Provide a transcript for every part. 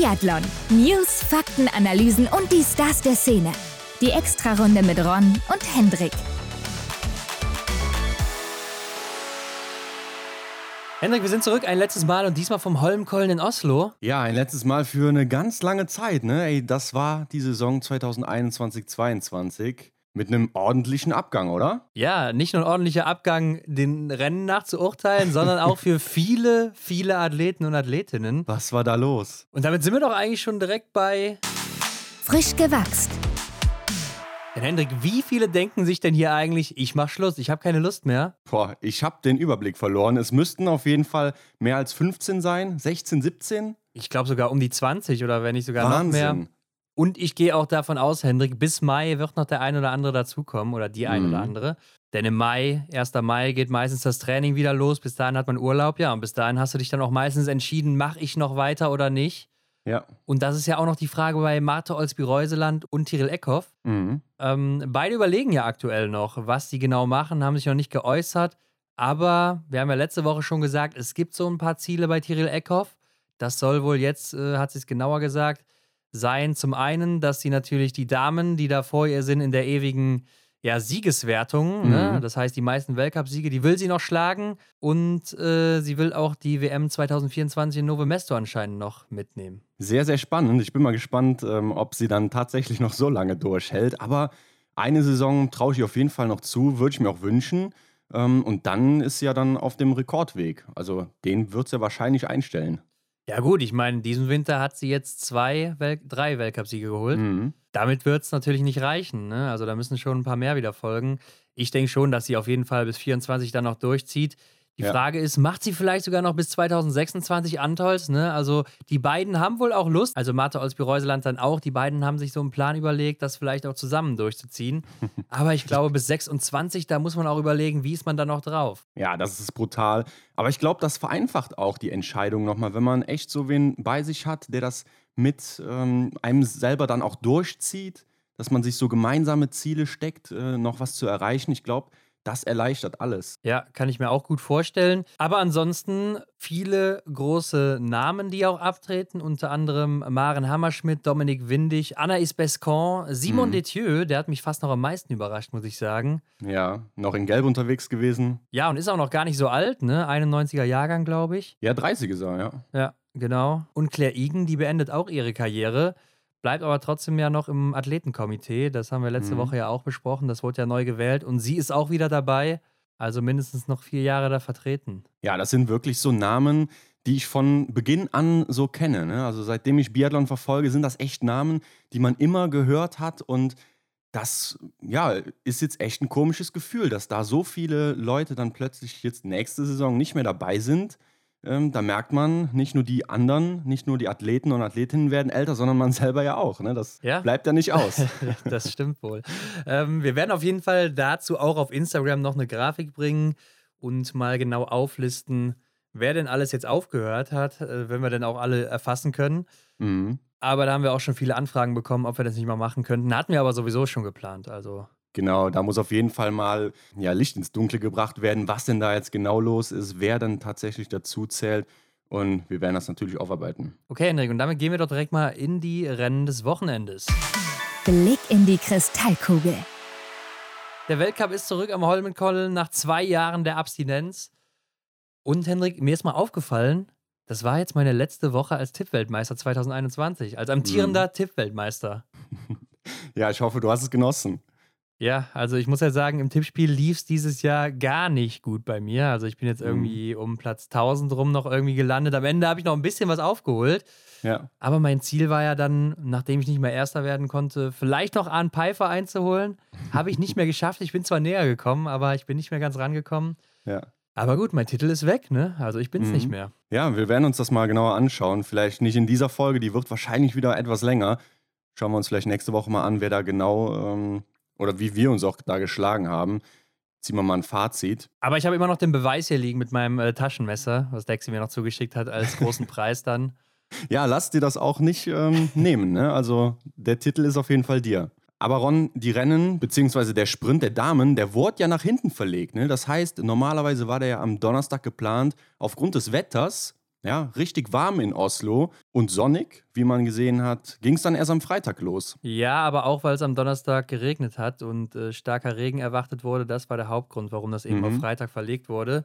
Biathlon. News, Fakten, Analysen und die Stars der Szene. Die Extrarunde mit Ron und Hendrik. Hendrik, wir sind zurück ein letztes Mal und diesmal vom Holmkollen in Oslo. Ja, ein letztes Mal für eine ganz lange Zeit, ne? Ey, das war die Saison 2021-22 mit einem ordentlichen Abgang, oder? Ja, nicht nur ein ordentlicher Abgang, den Rennen nach zu urteilen, sondern auch für viele, viele Athleten und Athletinnen. Was war da los? Und damit sind wir doch eigentlich schon direkt bei Frisch gewachst. Denn Hendrik, wie viele denken sich denn hier eigentlich, ich mach Schluss, ich habe keine Lust mehr? Boah, ich habe den Überblick verloren. Es müssten auf jeden Fall mehr als 15 sein, 16, 17. Ich glaube sogar um die 20 oder wenn nicht sogar Wahnsinn. noch mehr. Und ich gehe auch davon aus, Hendrik, bis Mai wird noch der ein oder andere dazukommen oder die ein Mhm. oder andere. Denn im Mai, 1. Mai, geht meistens das Training wieder los. Bis dahin hat man Urlaub, ja. Und bis dahin hast du dich dann auch meistens entschieden, mache ich noch weiter oder nicht. Ja. Und das ist ja auch noch die Frage bei Marte Olsby-Reuseland und Tyrell Eckhoff. Mhm. Ähm, beide überlegen ja aktuell noch, was sie genau machen, haben sich noch nicht geäußert. Aber wir haben ja letzte Woche schon gesagt, es gibt so ein paar Ziele bei Tyrell Eckhoff. Das soll wohl jetzt, äh, hat sie es genauer gesagt, sein. Zum einen, dass sie natürlich die Damen, die da vor ihr sind, in der ewigen ja, Siegeswertung, ne? Mhm. das heißt die meisten Weltcup-Siege, die will sie noch schlagen. Und äh, sie will auch die WM 2024 in Novo Mesto anscheinend noch mitnehmen. Sehr, sehr spannend. Ich bin mal gespannt, ähm, ob sie dann tatsächlich noch so lange durchhält. Aber eine Saison traue ich auf jeden Fall noch zu, würde ich mir auch wünschen. Ähm, und dann ist sie ja dann auf dem Rekordweg. Also den wird sie ja wahrscheinlich einstellen. Ja, gut, ich meine, diesen Winter hat sie jetzt zwei, Wel drei Weltcupsiege geholt. Mhm. Damit wird es natürlich nicht reichen. Ne? Also da müssen schon ein paar mehr wieder folgen. Ich denke schon, dass sie auf jeden Fall bis 24 dann noch durchzieht. Die Ja. Frage ist, macht sie vielleicht sogar noch bis 2026 Antols? Ne? Also die beiden haben wohl auch Lust, also Martha Olsby-Reuseland dann auch, die beiden haben sich so einen Plan überlegt, das vielleicht auch zusammen durchzuziehen. Aber ich glaube, bis 26, da muss man auch überlegen, wie ist man da noch drauf? Ja, das ist brutal. Aber ich glaube, das vereinfacht auch die Entscheidung nochmal, wenn man echt so wen bei sich hat, der das mit ähm, einem selber dann auch durchzieht, dass man sich so gemeinsame Ziele steckt, äh, noch was zu erreichen. Ich glaube, das erleichtert alles. Ja, kann ich mir auch gut vorstellen. Aber ansonsten viele große Namen, die auch abtreten, unter anderem Maren Hammerschmidt, Dominik Windig, Anaïs Bescon, Simon Mhm. Detieux, der hat mich fast noch am meisten überrascht, muss ich sagen. Ja, noch in Gelb unterwegs gewesen. Ja, und ist auch noch gar nicht so alt, ne? 91er Jahrgang, glaube ich. Ja, 30 ist er, ja. Ja, genau. Und Claire Igen, die beendet auch ihre Karriere, bleibt aber trotzdem ja noch im Athletenkomitee. Das haben wir letzte Mhm. Woche ja auch besprochen. Das wurde ja neu gewählt und sie ist auch wieder dabei. Also mindestens noch vier Jahre da vertreten. Ja, das sind wirklich so Namen, die ich von Beginn an so kenne. Ne? Also seitdem ich Biathlon verfolge, sind das echt Namen, die man immer gehört hat und das ja, ist jetzt echt ein komisches Gefühl, dass da so viele Leute dann plötzlich jetzt nächste Saison nicht mehr dabei sind. Ähm, da merkt man, nicht nur die anderen, nicht nur die Athleten und Athletinnen werden älter, sondern man selber ja auch. Ne? Das Ja. bleibt ja nicht aus. das stimmt wohl. Ähm, wir werden auf jeden Fall dazu auch auf Instagram noch eine Grafik bringen und mal genau auflisten, wer denn alles jetzt aufgehört hat, äh, wenn wir denn auch alle erfassen können. mhm. Aber da haben wir auch schon viele Anfragen bekommen, ob wir das nicht mal machen könnten. Hatten wir aber sowieso schon geplant. Also Genau, da muss auf jeden Fall mal ja, Licht ins Dunkle gebracht werden, was denn da jetzt genau los ist, wer dann tatsächlich dazu zählt. Und wir werden das natürlich aufarbeiten. Okay, Hendrik, und damit gehen wir doch direkt mal in die Rennen des Wochenendes. Blick in die Kristallkugel. Der Weltcup ist zurück am Holmenkollen nach zwei Jahren der Abstinenz. Und Hendrik, mir ist mal aufgefallen, das war jetzt meine letzte Woche als Tippweltmeister 2021, als amtierender Tippweltmeister. Ja, ich hoffe, du hast es genossen. Ja, also ich muss ja sagen, im Tippspiel lief es dieses Jahr gar nicht gut bei mir. Also ich bin jetzt Mhm. irgendwie um Platz 1000 rum noch irgendwie gelandet. Am Ende habe ich noch ein bisschen was aufgeholt. Ja. Aber mein Ziel war ja dann, nachdem ich nicht mehr Erster werden konnte, vielleicht noch Arne Pfeiffer einzuholen. Habe ich nicht mehr geschafft. Ich bin zwar näher gekommen, aber ich bin nicht mehr ganz rangekommen. Ja. Aber gut, mein Titel ist weg, ne? Also ich bin es Mhm. nicht mehr. Ja, wir werden uns das mal genauer anschauen. Vielleicht nicht in dieser Folge, die wird wahrscheinlich wieder etwas länger. Schauen wir uns vielleicht nächste Woche mal an, wer da genau ähm, oder wie wir uns auch da geschlagen haben. Ziehen wir mal ein Fazit. Aber ich habe immer noch den Beweis hier liegen mit meinem äh, Taschenmesser, was Dexy mir noch zugeschickt hat als großen Preis dann. Ja, lass dir das auch nicht ähm, nehmen. Ne? Also der Titel ist auf jeden Fall dir. Aber Ron, die Rennen, beziehungsweise der Sprint der Damen, der wurde ja nach hinten verlegt. Ne? Das heißt, normalerweise war der ja am Donnerstag geplant. Aufgrund des Wetters ja, richtig warm in Oslo und sonnig, wie man gesehen hat, ging es dann erst am Freitag los. Ja, aber auch, weil es am Donnerstag geregnet hat und äh, starker Regen erwartet wurde, das war der Hauptgrund, warum das eben Mhm. auf Freitag verlegt wurde.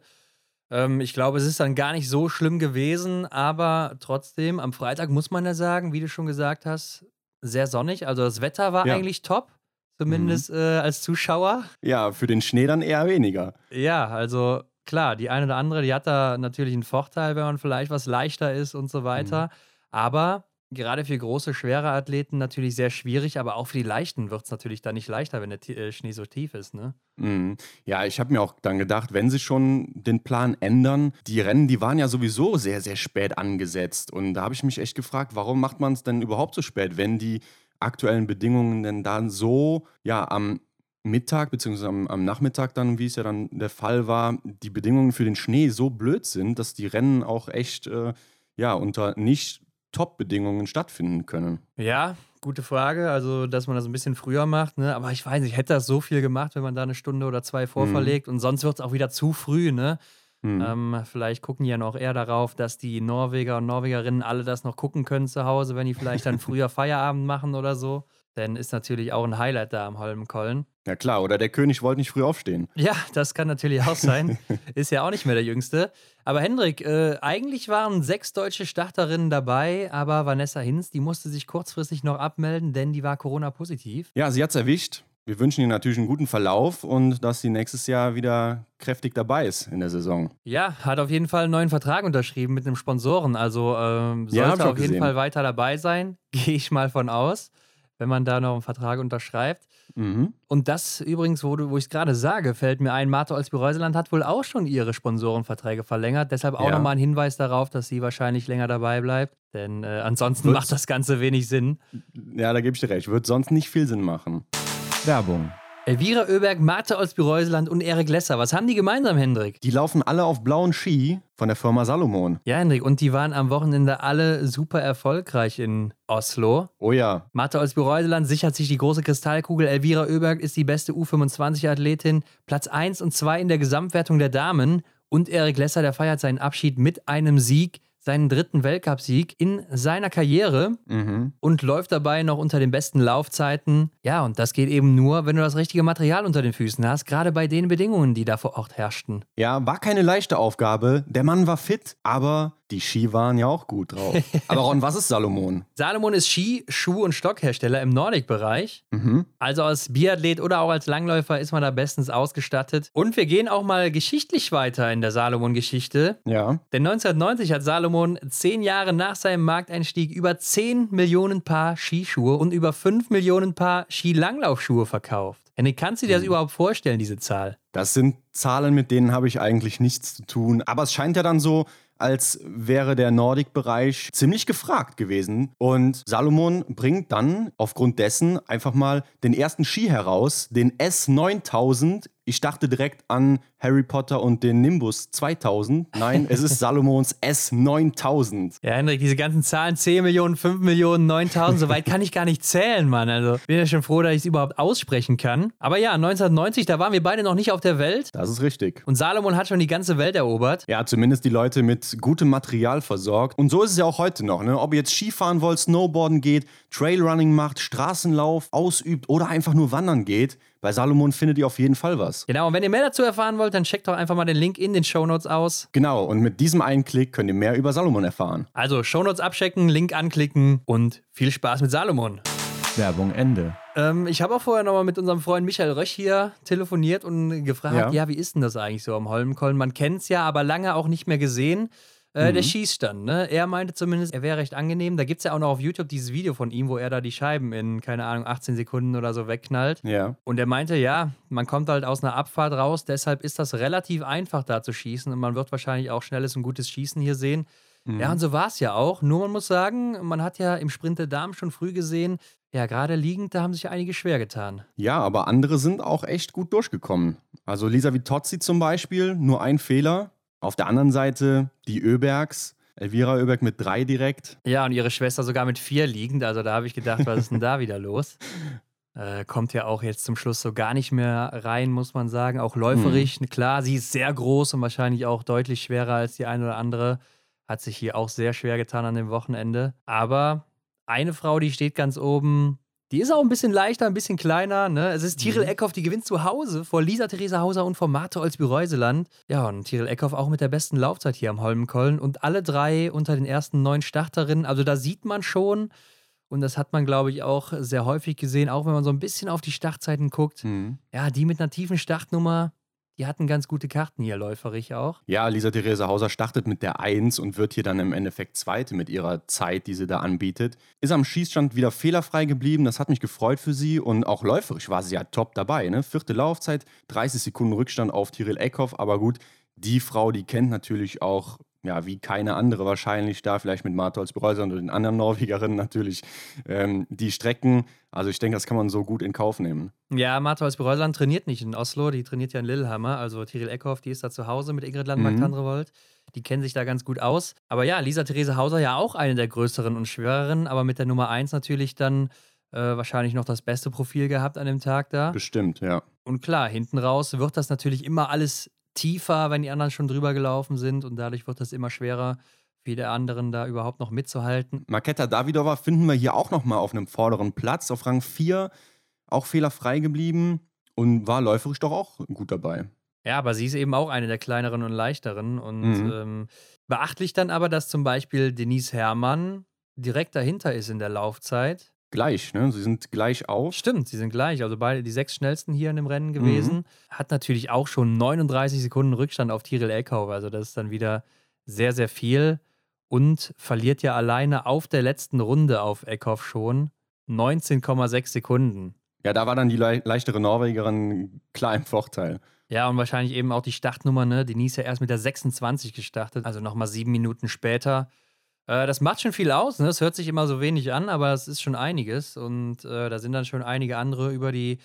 Ähm, ich glaube, es ist dann gar nicht so schlimm gewesen, aber trotzdem, am Freitag muss man ja sagen, wie du schon gesagt hast, sehr sonnig. Also das Wetter war Ja. eigentlich top, zumindest äh, als Zuschauer. Ja, für den Schnee dann eher weniger. Ja, also klar, die eine oder andere, die hat da natürlich einen Vorteil, wenn man vielleicht was leichter ist und so weiter. Aber gerade für große, schwere Athleten natürlich sehr schwierig, aber auch für die Leichten wird es natürlich dann nicht leichter, wenn der Ti- äh, Schnee so tief ist, ne? Mhm. Ja, ich habe mir auch dann gedacht, wenn sie schon den Plan ändern, die Rennen, die waren ja sowieso sehr, sehr spät angesetzt. Und da habe ich mich echt gefragt, warum macht man es denn überhaupt so spät, wenn die aktuellen Bedingungen denn dann so, ja, am Mittag beziehungsweise am, am Nachmittag dann, wie es ja dann der Fall war, die Bedingungen für den Schnee so blöd sind, dass die Rennen auch echt, äh, ja, unter nicht Top-Bedingungen stattfinden können. Ja, gute Frage. Also, dass man das ein bisschen früher macht, ne? Aber ich weiß nicht, hätte das so viel gemacht, wenn man da eine Stunde oder zwei vorverlegt und sonst wird es auch wieder zu früh, ne? Mhm. Ähm, vielleicht gucken die ja noch eher darauf, dass die Norweger und Norwegerinnen alle das noch gucken können zu Hause, wenn die vielleicht dann früher Feierabend machen oder so. Denn ist natürlich auch ein Highlight da am Holmenkollen. Ja klar, oder der König wollte nicht früh aufstehen. Ja, das kann natürlich auch sein. Ist ja auch nicht mehr der Jüngste. Aber Hendrik, äh, eigentlich waren sechs deutsche Starterinnen dabei, aber Vanessa Hinz, die musste sich kurzfristig noch abmelden, denn die war Corona-positiv. Ja, sie hat es erwischt. Wir wünschen ihr natürlich einen guten Verlauf und dass sie nächstes Jahr wieder kräftig dabei ist in der Saison. Ja, hat auf jeden Fall einen neuen Vertrag unterschrieben mit einem Sponsoren. Also ähm, Ja, sollte auch auf jeden gesehen. Fall weiter dabei sein. Gehe ich mal von aus, wenn man da noch einen Vertrag unterschreibt. Mhm. Und das übrigens, wo, du- wo ich es gerade sage, fällt mir ein, Martha Olsby-Reuseland hat wohl auch schon ihre Sponsorenverträge verlängert. Deshalb auch Ja. nochmal ein Hinweis darauf, dass sie wahrscheinlich länger dabei bleibt. Denn äh, ansonsten Wird's- macht das Ganze wenig Sinn. Ja, da gebe ich dir recht. Wird sonst nicht viel Sinn machen. Werbung. Elvira Oeberg, Martha Olsby-Reuseland und Erik Lesser. Was haben die gemeinsam, Hendrik? Die laufen alle auf blauen Ski von der Firma Salomon. Ja, Hendrik, und die waren am Wochenende alle super erfolgreich in Oslo. Oh ja. Martha Olsby-Reuseland sichert sich die große Kristallkugel. Elvira Oeberg ist die beste U25-Athletin. Platz 1 und 2 in der Gesamtwertung der Damen. Und Erik Lesser, der feiert seinen Abschied mit einem Sieg, seinen dritten Weltcupsieg in seiner Karriere Mhm. und läuft dabei noch unter den besten Laufzeiten. Ja, und das geht eben nur, wenn du das richtige Material unter den Füßen hast, gerade bei den Bedingungen, die da vor Ort herrschten. Ja, war keine leichte Aufgabe. Der Mann war fit, aber die Ski waren ja auch gut drauf. aber Ron, was ist Salomon? Salomon ist Ski-, Schuh- und Stockhersteller im Nordic-Bereich. Mhm. Also als Biathlet oder auch als Langläufer ist man da bestens ausgestattet. Und wir gehen auch mal geschichtlich weiter in der Salomon-Geschichte. Ja. Denn 1990 hat Salomon zehn Jahre nach seinem Markteinstieg über 10 Millionen Paar Skischuhe und über 5 Millionen Paar Skilanglaufschuhe verkauft. Henrik, kannst du dir das überhaupt vorstellen, diese Zahl? Das sind Zahlen, mit denen habe ich eigentlich nichts zu tun. Aber es scheint ja dann so, als wäre der Nordic-Bereich ziemlich gefragt gewesen. Und Salomon bringt dann aufgrund dessen einfach mal den ersten Ski heraus, den S9000. Ich dachte direkt an Harry Potter und den Nimbus 2000. Nein, es ist Salomons S9000. Ja, Hendrik, diese ganzen Zahlen, 10 Millionen, 5 Millionen, 9000, so weit kann ich gar nicht zählen, Mann. Also bin ja schon froh, dass ich es überhaupt aussprechen kann. Aber ja, 1990, da waren wir beide noch nicht auf der Welt. Das ist richtig. Und Salomon hat schon die ganze Welt erobert. Ja, zumindest die Leute mit gutem Material versorgt. Und so ist es ja auch heute noch. Ne? Ob ihr jetzt Skifahren wollt, Snowboarden geht, Trailrunning macht, Straßenlauf ausübt oder einfach nur wandern geht, bei Salomon findet ihr auf jeden Fall was. Genau, und wenn ihr mehr dazu erfahren wollt, dann checkt doch einfach mal den Link in den Shownotes aus. Genau, und mit diesem einen Klick könnt ihr mehr über Salomon erfahren. Also Shownotes abchecken, Link anklicken und viel Spaß mit Salomon. Werbung Ende. Ähm, ich habe auch vorher nochmal mit unserem Freund Michael Rösch hier telefoniert und gefragt, ja. Ja. wie ist denn das eigentlich so am Holmenkollen? Man kennt es ja, aber lange auch nicht mehr gesehen. Äh, Der Schießstand, ne? Er meinte zumindest, er wäre recht angenehm. Da gibt es ja auch noch auf YouTube dieses Video von ihm, wo er da die Scheiben in, keine Ahnung, 18 Sekunden oder so wegknallt. Ja. Und er meinte, ja, man kommt halt aus einer Abfahrt raus, deshalb ist das relativ einfach da zu schießen und man wird wahrscheinlich auch schnelles und gutes Schießen hier sehen. Ja, und so war es ja auch. Nur man muss sagen, man hat ja im Sprint der Damen schon früh gesehen, ja, gerade liegend, da haben sich einige schwer getan. Ja, aber andere sind auch echt gut durchgekommen. Also Lisa Vitozzi zum Beispiel, nur ein Fehler. Auf der anderen Seite die Öbergs. Elvira Öberg mit drei direkt. Ja, und ihre Schwester sogar mit vier liegend. Also da habe ich gedacht, was ist denn da wieder los? Äh, kommt ja auch jetzt zum Schluss so gar nicht mehr rein, muss man sagen. Auch läuferisch, klar, sie ist sehr groß und wahrscheinlich auch deutlich schwerer als die eine oder andere. Hat sich hier auch sehr schwer getan an dem Wochenende. Aber eine Frau, die steht ganz oben, die ist auch ein bisschen leichter, ein bisschen kleiner. Ne? Es ist Tiril Mhm. Eckhoff, die gewinnt zu Hause vor Lisa Theresa Hauser und vor Marte Olsby-Reuseland. Ja, und Tiril Eckhoff auch mit der besten Laufzeit hier am Holmenkollen. Und alle drei unter den ersten neun Starterinnen. Also da sieht man schon, und das hat man, glaube ich, auch sehr häufig gesehen, auch wenn man so ein bisschen auf die Startzeiten guckt. Mhm. Ja, die mit einer tiefen Startnummer, die hatten ganz gute Karten hier, läuferig auch. Ja, Lisa Therese Hauser startet mit der 1 und wird hier dann im Endeffekt Zweite mit ihrer Zeit, die sie da anbietet. Ist am Schießstand wieder fehlerfrei geblieben, das hat mich gefreut für sie und auch läuferisch war sie ja top dabei. Ne? Vierte Laufzeit, 30 Sekunden Rückstand auf Tiril Eckhoff, aber gut, die Frau, die kennt natürlich auch, ja, wie keine andere wahrscheinlich da, vielleicht mit Martholz Bereuser und den anderen Norwegerinnen natürlich, ähm, die Strecken. Also ich denke, das kann man so gut in Kauf nehmen. Ja, Martha Olsby-Reuseland trainiert nicht in Oslo, die trainiert ja in Lillehammer. Also Tiril Eckhoff, die ist da zu Hause mit Ingrid Landmark-Tandrevold. Die kennen sich da ganz gut aus. Aber ja, Lisa Therese Hauser ja auch eine der größeren und schwereren, aber mit der Nummer 1 natürlich dann äh, wahrscheinlich noch das beste Profil gehabt an dem Tag da. Bestimmt, ja. Und klar, hinten raus wird das natürlich immer alles tiefer, wenn die anderen schon drüber gelaufen sind und dadurch wird das immer schwerer für die anderen da überhaupt noch mitzuhalten. Marketa Davidova finden wir hier auch nochmal auf einem vorderen Platz, auf Rang 4, auch fehlerfrei geblieben und war läuferisch doch auch gut dabei. Ja, aber sie ist eben auch eine der kleineren und leichteren. Und Mhm. ähm, beachtlich dann aber, dass zum Beispiel Denise Herrmann direkt dahinter ist in der Laufzeit. Gleich, ne? Sie sind gleich auf. Stimmt, sie sind gleich. Also beide die sechs schnellsten hier in dem Rennen gewesen. Hat natürlich auch schon 39 Sekunden Rückstand auf Tiril Eckhoff. Also das ist dann wieder sehr, sehr viel. Und verliert ja alleine auf der letzten Runde auf Eckhoff schon 19,6 Sekunden. Ja, da war dann die le leichtere Norwegerin klar im Vorteil. Ja, und wahrscheinlich eben auch die Startnummer, ne? Denise ja erst mit der 26 gestartet, also nochmal sieben Minuten später. Äh, das macht schon viel aus, ne? Es hört sich immer so wenig an, aber es ist schon einiges. Und äh, da sind dann schon einige andere über die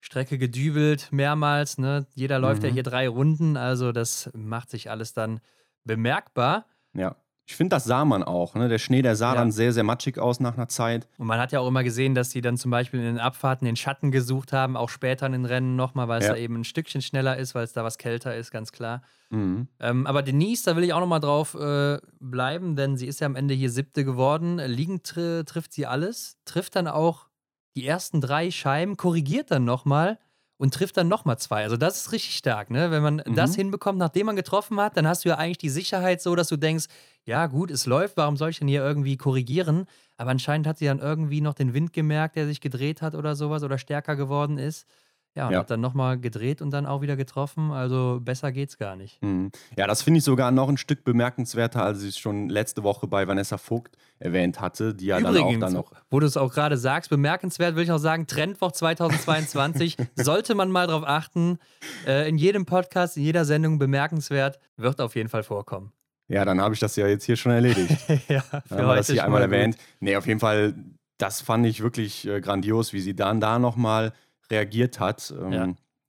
Strecke gedübelt, mehrmals, ne? Jeder läuft ja Mhm. hier drei Runden, also das macht sich alles dann bemerkbar. Ja. Ich finde, das sah man auch. Ne? Der Schnee, der sah Ja. dann sehr, sehr matschig aus nach einer Zeit. Und man hat ja auch immer gesehen, dass die dann zum Beispiel in den Abfahrten den Schatten gesucht haben, auch später in den Rennen nochmal, weil es Ja. da eben ein Stückchen schneller ist, weil es da was kälter ist, ganz klar. Mhm. Ähm, aber Denise, da will ich auch nochmal drauf äh, bleiben, denn sie ist ja am Ende hier siebte geworden. Liegend tri trifft sie alles, trifft dann auch die ersten drei Scheiben, korrigiert dann nochmal und trifft dann nochmal zwei. Also das ist richtig stark, ne? Wenn man das Mhm. hinbekommt, nachdem man getroffen hat, dann hast du ja eigentlich die Sicherheit so, dass du denkst, ja gut, es läuft, warum soll ich denn hier irgendwie korrigieren? Aber anscheinend hat sie dann irgendwie noch den Wind gemerkt, der sich gedreht hat oder sowas oder stärker geworden ist. Ja, und Ja. hat dann nochmal gedreht und dann auch wieder getroffen. Also besser geht's gar nicht. Mhm. Ja, das finde ich sogar noch ein Stück bemerkenswerter, als ich es schon letzte Woche bei Vanessa Vogt erwähnt hatte, die ja dann auch Übrigens, dann noch. wo du es auch gerade sagst, bemerkenswert will ich auch sagen, Trendwoch 2022, sollte man mal drauf achten. Äh, in jedem Podcast, in jeder Sendung bemerkenswert, wird auf jeden Fall vorkommen. Ja, dann habe ich das ja jetzt hier schon erledigt. ja, Dann haben wir das hier einmal mal gut. erwähnt. Nee, auf jeden Fall, das fand ich wirklich äh, grandios, wie sie dann da nochmal reagiert hat. Ähm, Ja.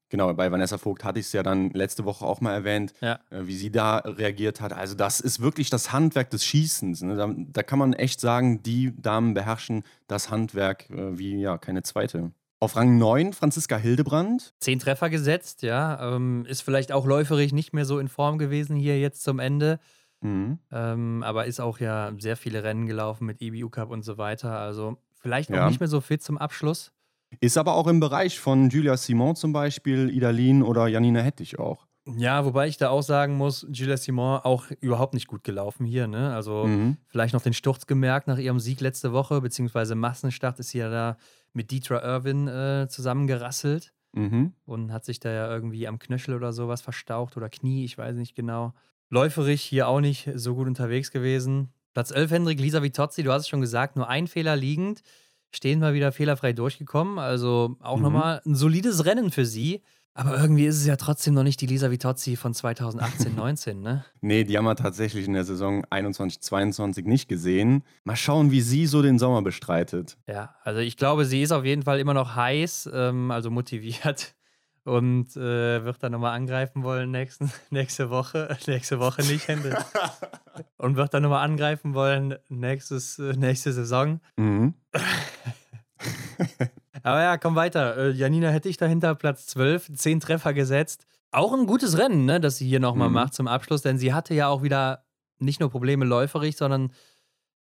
Genau, bei Vanessa Vogt hatte ich es ja dann letzte Woche auch mal erwähnt, Ja. äh, wie sie da reagiert hat. Also das ist wirklich das Handwerk des Schießens. Ne? Da, da kann man echt sagen, die Damen beherrschen das Handwerk äh, wie ja keine zweite. Auf Rang 9 Franziska Hildebrand. Zehn Treffer gesetzt, ja. Ähm, ist vielleicht auch läuferig nicht mehr so in Form gewesen hier jetzt zum Ende. Mhm. Ähm, aber ist auch ja sehr viele Rennen gelaufen mit EBU Cup und so weiter. Also vielleicht auch Ja. nicht mehr so fit zum Abschluss. Ist aber auch im Bereich von Julia Simon zum Beispiel, Idalin oder Janina Hettich auch. Ja, wobei ich da auch sagen muss, Julia Simon auch überhaupt nicht gut gelaufen hier. Ne? Also Mhm. vielleicht noch den Sturz gemerkt nach ihrem Sieg letzte Woche, beziehungsweise Massenstart ist sie ja da mit Dietra Irwin äh, zusammengerasselt Mhm. und hat sich da ja irgendwie am Knöchel oder sowas verstaucht oder Knie, ich weiß nicht genau. Läuferig hier auch nicht so gut unterwegs gewesen. Platz 11, Hendrik, Lisa Vitozzi, du hast es schon gesagt, nur ein Fehler liegend. Stehen mal wieder fehlerfrei durchgekommen. Also auch Mhm. nochmal ein solides Rennen für sie. Aber irgendwie ist es ja trotzdem noch nicht die Lisa Vitozzi von 2018, 19, ne? Nee, die haben wir tatsächlich in der Saison 21, 22 nicht gesehen. Mal schauen, wie sie so den Sommer bestreitet. Ja, also ich glaube, sie ist auf jeden Fall immer noch heiß, ähm, also motiviert und äh, wird dann nochmal angreifen wollen nächsten, nächste Woche. Nächste Woche nicht, Hände. und wird dann nochmal angreifen wollen nächstes, äh, nächste Saison. Mhm. Aber ja, komm weiter. Äh, Janina hätte ich dahinter Platz 12, 10 Treffer gesetzt. Auch ein gutes Rennen, ne, das sie hier nochmal Mhm. macht zum Abschluss, denn sie hatte ja auch wieder nicht nur Probleme läuferig, sondern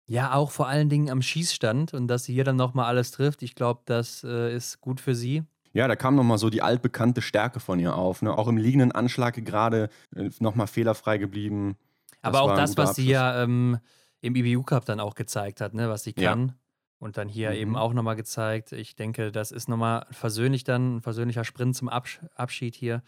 ja auch vor allen Dingen am Schießstand und dass sie hier dann nochmal alles trifft. Ich glaube, das äh, ist gut für sie. Ja, da kam nochmal so die altbekannte Stärke von ihr auf. Ne? Auch im liegenden Anschlag gerade äh, nochmal fehlerfrei geblieben. Aber Das auch war ein das, was sie Abschluss. ja ähm, im IBU Cup dann auch gezeigt hat, ne? was sie Ja. kann. Und dann hier Mhm. eben auch nochmal gezeigt. Ich denke, das ist nochmal versöhnlich dann, ein versöhnlicher Sprint zum Absch Abschied hier.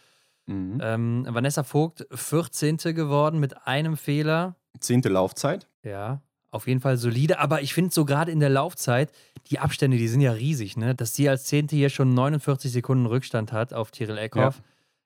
Mhm. Ähm, Vanessa Vogt, 14. geworden mit einem Fehler. Zehnte Laufzeit. Ja, auf jeden Fall solide. Aber ich finde so gerade in der Laufzeit, die Abstände, die sind ja riesig, ne? Dass sie als Zehnte hier schon 49 Sekunden Rückstand hat auf Tyrell Eckhoff.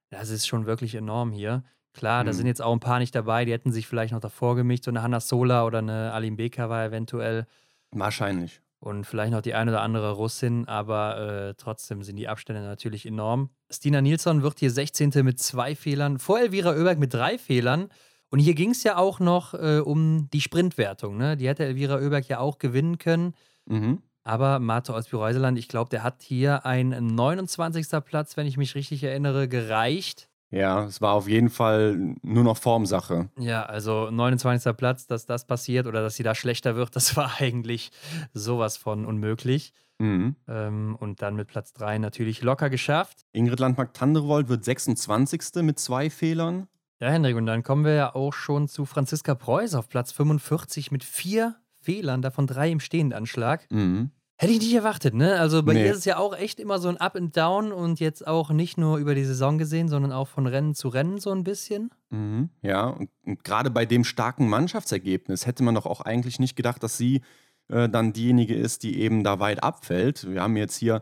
Das ist schon wirklich enorm hier. Klar, da Mhm. sind jetzt auch ein paar nicht dabei, die hätten sich vielleicht noch davor gemischt. So eine Hanna Sola oder eine Alim Beka war eventuell. Wahrscheinlich. Und vielleicht noch die ein oder andere Russin, aber äh, trotzdem sind die Abstände natürlich enorm. Stina Nilsson wird hier 16. mit zwei Fehlern, vor Elvira Oeberg mit drei Fehlern. Und hier ging es ja auch noch äh, um die Sprintwertung. Ne? Die hätte Elvira Oeberg ja auch gewinnen können. Mhm. Aber Marto Olsby-Reuseland, ich glaube, der hat hier ein 29. Platz, wenn ich mich richtig erinnere, gereicht. Ja, es war auf jeden Fall nur noch Formsache. Ja, also 29. Platz, dass das passiert oder dass sie da schlechter wird, das war eigentlich sowas von unmöglich. Mhm. Ähm, und dann mit Platz 3 natürlich locker geschafft. Ingrid Landmark-Tanderevold wird 26. mit zwei Fehlern. Ja, Hendrik, und dann kommen wir ja auch schon zu Franziska Preuß auf Platz 45 mit vier Fehlern, davon drei im Stehendanschlag. Mhm. Hätte ich nicht erwartet, ne? Also bei Nee. ihr ist es ja auch echt immer so ein Up and Down und jetzt auch nicht nur über die Saison gesehen, sondern auch von Rennen zu Rennen so ein bisschen. Mhm. Ja, und, und gerade bei dem starken Mannschaftsergebnis hätte man doch auch eigentlich nicht gedacht, dass sie äh, dann diejenige ist, die eben da weit abfällt. Wir haben jetzt hier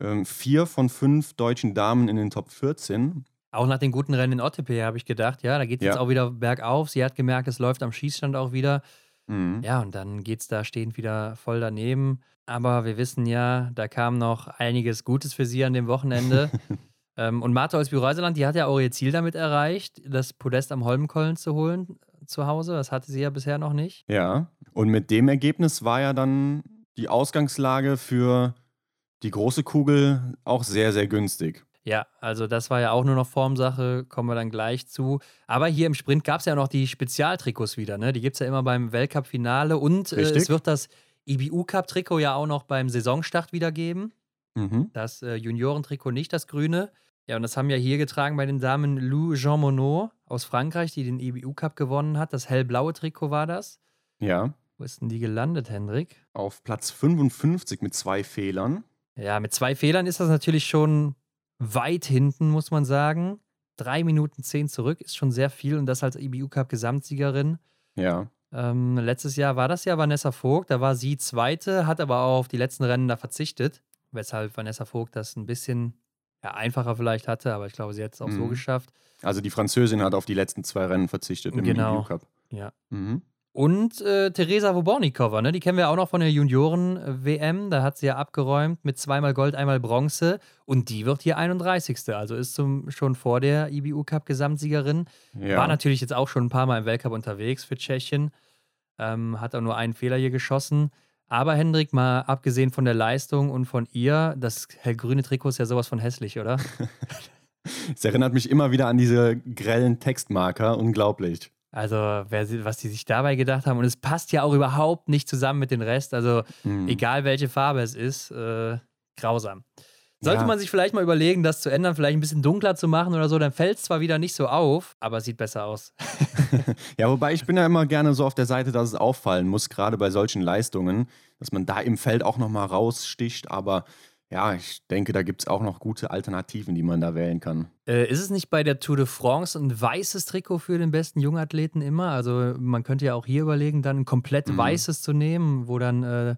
ähm, vier von fünf deutschen Damen in den Top 14. Auch nach den guten Rennen in Ottepe habe ich gedacht, ja, da geht es jetzt Ja. auch wieder bergauf. Sie hat gemerkt, es läuft am Schießstand auch wieder. Mhm. Ja, und dann geht es da stehend wieder voll daneben. Aber wir wissen ja, da kam noch einiges Gutes für sie an dem Wochenende. ähm, und Martha aus Reuseland, die hat ja auch ihr Ziel damit erreicht, das Podest am Holmenkollen zu holen zu Hause. Das hatte sie ja bisher noch nicht. Ja, und mit dem Ergebnis war ja dann die Ausgangslage für die große Kugel auch sehr, sehr günstig. Ja, also das war ja auch nur noch Formsache, kommen wir dann gleich zu. Aber hier im Sprint gab es ja noch die Spezialtrikots wieder, ne? Die gibt es ja immer beim Weltcup-Finale und äh, es wird das IBU-Cup-Trikot ja auch noch beim Saisonstart wieder geben. Mhm. Das äh, Juniorentrikot nicht, das grüne. Ja, und das haben ja hier getragen bei den Damen Lou Jean Monod aus Frankreich, die den IBU Cup gewonnen hat. Das hellblaue Trikot war das. Ja, Wo ist denn die gelandet, Hendrik? auf Platz 55 mit zwei Fehlern. Ja, mit zwei Fehlern ist das natürlich schon weit hinten, muss man sagen. Drei Minuten zehn zurück ist schon sehr viel und das als IBU Cup Gesamtsiegerin. Ja, Ähm, letztes Jahr war das ja Vanessa Vogt, da war sie Zweite, hat aber auch auf die letzten Rennen da verzichtet, weshalb Vanessa Vogt das ein bisschen ja, einfacher vielleicht hatte, aber ich glaube, sie hat es auch so Mhm. geschafft. also die Französin hat auf die letzten zwei Rennen verzichtet im Genau. EU Cup. Ja. Mhm. Und äh, Teresa Wobornikova, ne? die kennen wir auch noch von der Junioren-WM. Da hat sie ja abgeräumt mit zweimal Gold, einmal Bronze. Und die wird hier 31. Also ist zum, schon vor der IBU-Cup-Gesamtsiegerin. Ja. War natürlich jetzt auch schon ein paar Mal im Weltcup unterwegs für Tschechien. Ähm, hat auch nur einen Fehler hier geschossen. Aber Hendrik, mal abgesehen von der Leistung und von ihr, das hellgrüne Trikot ist ja sowas von hässlich, oder? Es erinnert mich immer wieder an diese grellen Textmarker. Unglaublich. Also, wer, was die sich dabei gedacht haben. Und es passt ja auch überhaupt nicht zusammen mit dem Rest. Also, Mhm. egal welche Farbe es ist, äh, grausam. Sollte Ja. man sich vielleicht mal überlegen, das zu ändern, vielleicht ein bisschen dunkler zu machen oder so, dann fällt es zwar wieder nicht so auf, aber es sieht besser aus. Ja, wobei ich bin ja immer gerne so auf der Seite, dass es auffallen muss, gerade bei solchen Leistungen, dass man da im Feld auch nochmal raussticht. Aber ja, ich denke, da gibt es auch noch gute Alternativen, die man da wählen kann. Äh, ist es nicht bei der Tour de France ein weißes Trikot für den besten Jungathleten immer? Also man könnte ja auch hier überlegen, dann ein komplett Mhm. weißes zu nehmen, wo dann, äh,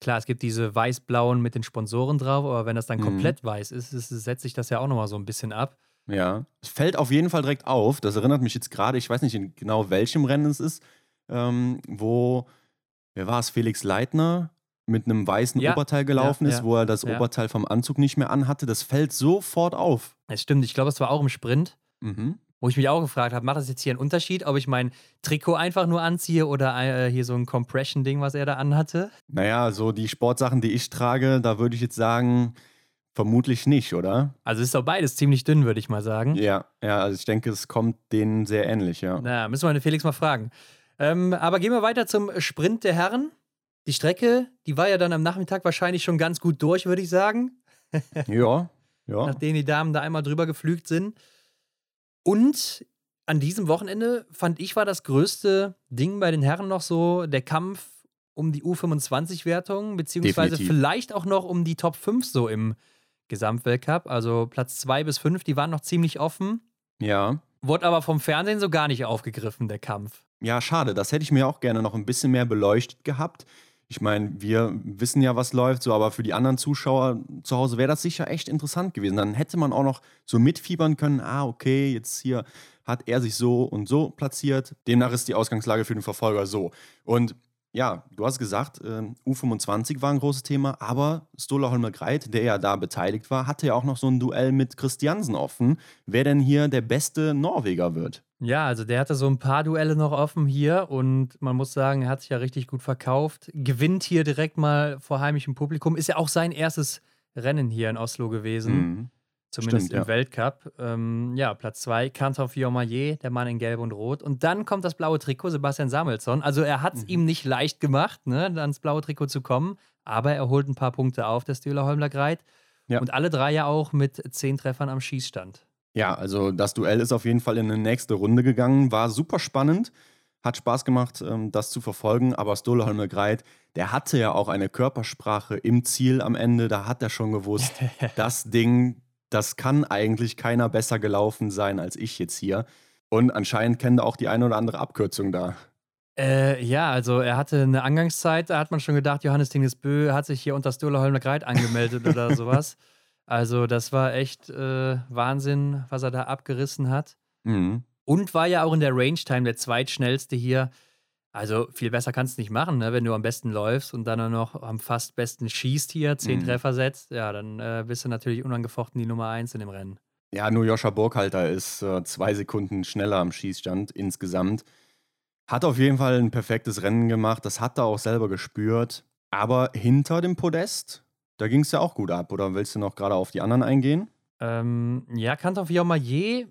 klar, es gibt diese weiß-blauen mit den Sponsoren drauf, aber wenn das dann Mhm. komplett weiß ist, ist, setzt sich das ja auch nochmal so ein bisschen ab. Ja, es fällt auf jeden Fall direkt auf. Das erinnert mich jetzt gerade, ich weiß nicht in genau welchem Rennen es ist, ähm, wo, wer war es, Felix Leitner mit einem weißen Ja, Oberteil gelaufen ja, ist, ja, wo er das. Oberteil vom Anzug nicht mehr anhatte. Das fällt sofort auf. Es stimmt, ich glaube, es war auch im Sprint. Mhm. Wo ich mich auch gefragt habe, macht das jetzt hier einen Unterschied, ob ich mein Trikot einfach nur anziehe oder äh, hier so ein Compression-Ding, was er da anhatte? Naja, so die Sportsachen, die ich trage, da würde ich jetzt sagen, vermutlich nicht, oder? Also ist doch beides ziemlich dünn, würde ich mal sagen. Ja, ja, also ich denke, es kommt denen sehr ähnlich, ja. Na, müssen wir den Felix mal fragen. Ähm, aber gehen wir weiter zum Sprint der Herren. Die Strecke, die war ja dann am Nachmittag wahrscheinlich schon ganz gut durch, würde ich sagen. ja, ja. Nachdem die Damen da einmal drüber geflügt sind. Und an diesem Wochenende fand ich war das größte Ding bei den Herren noch so der Kampf um die U25-Wertung, beziehungsweise Definitiv. vielleicht auch noch um die Top 5 so im Gesamtweltcup. Also Platz 2 bis 5, die waren noch ziemlich offen. Ja. Wurde aber vom Fernsehen so gar nicht aufgegriffen, der Kampf. Ja, schade. Das hätte ich mir auch gerne noch ein bisschen mehr beleuchtet gehabt. Ich meine, wir wissen ja, was läuft, so, aber für die anderen Zuschauer zu Hause wäre das sicher echt interessant gewesen. Dann hätte man auch noch so mitfiebern können, ah, okay, jetzt hier hat er sich so und so platziert. Demnach ist die Ausgangslage für den Verfolger so. Und ja, du hast gesagt, äh, U25 war ein großes Thema, aber Stola Holmer Greit, der ja da beteiligt war, hatte ja auch noch so ein Duell mit Christiansen offen, wer denn hier der beste Norweger wird. Ja, also der hatte so ein paar Duelle noch offen hier und man muss sagen, er hat sich ja richtig gut verkauft. Gewinnt hier direkt mal vor heimischem Publikum. Ist ja auch sein erstes Rennen hier in Oslo gewesen. Mhm. Zumindest Stimmt, im ja. Weltcup. Ähm, ja, Platz 2, Kantor Fiormaillet, der Mann in Gelb und Rot. Und dann kommt das blaue Trikot, Sebastian Samuelsson. Also er hat es Mhm. ihm nicht leicht gemacht, ne, ans blaue Trikot zu kommen. Aber er holt ein paar Punkte auf, der Stühler Holmler Greit. Ja. Und alle drei ja auch mit zehn Treffern am Schießstand. Ja, also das Duell ist auf jeden Fall in eine nächste Runde gegangen. War super spannend. Hat Spaß gemacht, ähm, das zu verfolgen. Aber Stolholme Greit, der hatte ja auch eine Körpersprache im Ziel am Ende. Da hat er schon gewusst, das Ding, das kann eigentlich keiner besser gelaufen sein als ich jetzt hier. Und anscheinend kennt er auch die eine oder andere Abkürzung da. Äh, ja, also er hatte eine Angangszeit, da hat man schon gedacht, Johannes Dingesbö hat sich hier unter Stola Holmler Greit angemeldet oder sowas. Also das war echt äh, Wahnsinn, was er da abgerissen hat. Mhm. Und war ja auch in der Range Time der zweitschnellste hier. Also viel besser kannst du nicht machen, ne? wenn du am besten läufst und dann noch am fast besten schießt hier, zehn Mhm. Treffer setzt. Ja, dann äh, bist du natürlich unangefochten die Nummer eins in dem Rennen. Ja, nur Joscha Burkhalter ist äh, zwei Sekunden schneller am Schießstand insgesamt. Hat auf jeden Fall ein perfektes Rennen gemacht, das hat er auch selber gespürt. Aber hinter dem Podest, da ging es ja auch gut ab. Oder willst du noch gerade auf die anderen eingehen? Ähm, ja, Kantor Fiormaillet,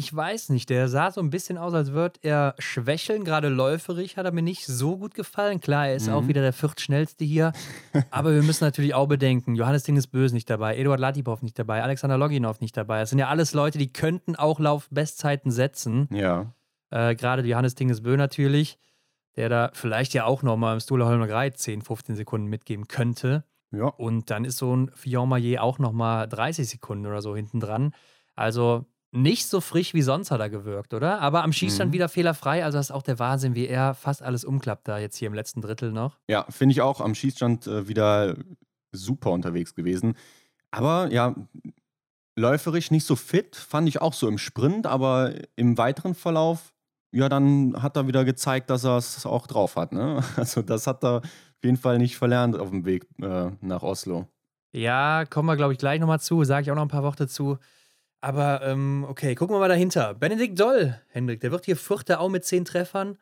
ich weiß nicht, der sah so ein bisschen aus, als würde er schwächeln. Gerade läuferig hat er mir nicht so gut gefallen. Klar, er ist Mhm. auch wieder der viertschnellste hier. aber wir müssen natürlich auch bedenken, Johannes Dingesbö ist nicht dabei, Eduard Latipov nicht dabei, Alexander Loginov nicht dabei. Das sind ja alles Leute, die könnten auch Laufbestzeiten setzen. Ja. Äh, Gerade Johannes Dingesbö natürlich, der da vielleicht ja auch nochmal im Stula Holmer Greit 10, 15 Sekunden mitgeben könnte. Ja. Und dann ist so ein Fillon-Maillet auch nochmal 30 Sekunden oder so hinten dran. Also nicht so frisch wie sonst hat er gewirkt, oder? Aber am Schießstand Mhm. wieder fehlerfrei. Also das ist auch der Wahnsinn, wie er fast alles umklappt da jetzt hier im letzten Drittel noch. Ja, finde ich auch am Schießstand äh, wieder super unterwegs gewesen. Aber ja, läuferisch nicht so fit, fand ich auch so im Sprint, aber im weiteren Verlauf, ja, dann hat er wieder gezeigt, dass er es auch drauf hat. Ne? Also das hat er auf jeden Fall nicht verlernt auf dem Weg äh, nach Oslo. Ja, kommen wir, glaube ich, gleich nochmal zu. Sage ich auch noch ein paar Worte zu. Aber ähm, okay, gucken wir mal dahinter. Benedikt Doll, Hendrik, der wird hier Vierter auch mit zehn Treffern.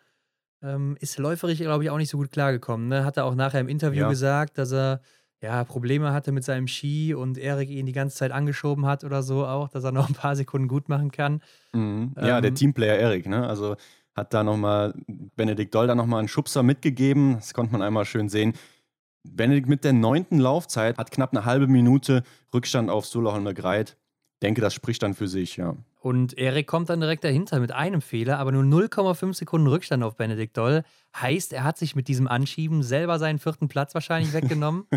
Ähm, ist läuferisch, glaube ich, auch nicht so gut klargekommen. Ne? Hat er auch nachher im Interview Ja. gesagt, dass er ja, Probleme hatte mit seinem Ski und Erik ihn die ganze Zeit angeschoben hat oder so auch, dass er noch ein paar Sekunden gut machen kann. Mhm. Ja, der Ähm, Teamplayer Erik, ne? Also hat da nochmal Benedikt Doll da nochmal einen Schubser mitgegeben. Das konnte man einmal schön sehen. Benedikt mit der neunten Laufzeit hat knapp eine halbe Minute Rückstand auf Soloholmer Greit. Denke, das spricht dann für sich, ja. Und Erik kommt dann direkt dahinter mit einem Fehler, aber nur 0,5 Sekunden Rückstand auf Benedikt Doll. Heißt, er hat sich mit diesem Anschieben selber seinen vierten Platz wahrscheinlich weggenommen.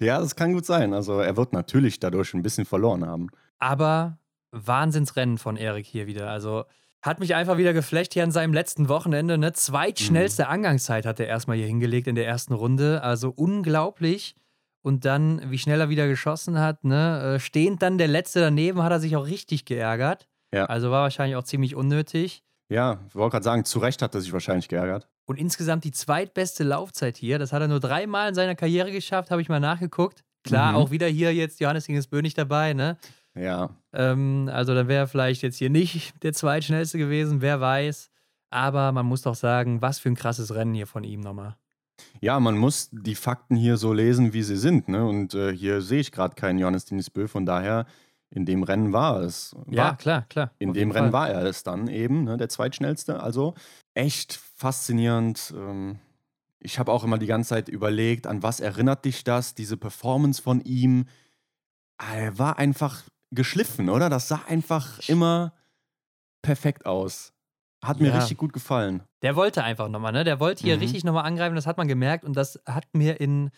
Ja, das kann gut sein. Also er wird natürlich dadurch ein bisschen verloren haben. Aber Wahnsinnsrennen von Erik hier wieder. Also hat mich einfach wieder geflecht hier an seinem letzten Wochenende. Ne? Zweitschnellste Angangszeit hat er erstmal hier hingelegt in der ersten Runde. Also unglaublich. Und dann, wie schnell er wieder geschossen hat, ne? äh, stehend dann der Letzte daneben, hat er sich auch richtig geärgert. Ja. Also war wahrscheinlich auch ziemlich unnötig. Ja, ich wollte gerade sagen, zu Recht hat er sich wahrscheinlich geärgert. Und insgesamt die zweitbeste Laufzeit hier. Das hat er nur dreimal in seiner Karriere geschafft, habe ich mal nachgeguckt. Klar, Mhm. auch wieder hier jetzt Johannes Dingesbö nicht dabei, ne? Ja, Ähm, also dann wäre er vielleicht jetzt hier nicht der zweitschnellste gewesen, wer weiß. Aber man muss doch sagen, was für ein krasses Rennen hier von ihm nochmal. Ja, man muss die Fakten hier so lesen, wie sie sind. Ne? Und äh, hier sehe ich gerade keinen Johannes Dinisbö. Von daher, in dem Rennen war es. War, Ja, klar, klar. In dem Rennen Fall. war er es dann eben, ne? der zweitschnellste. Also echt faszinierend. Ähm, ich habe auch immer die ganze Zeit überlegt, an was erinnert dich das, diese Performance von ihm. Ah, er war einfach geschliffen, oder? Das sah einfach immer perfekt aus. Hat mir Ja. richtig gut gefallen. Der wollte einfach nochmal, ne? Der wollte hier Mhm. richtig nochmal angreifen, das hat man gemerkt und das hat mir in,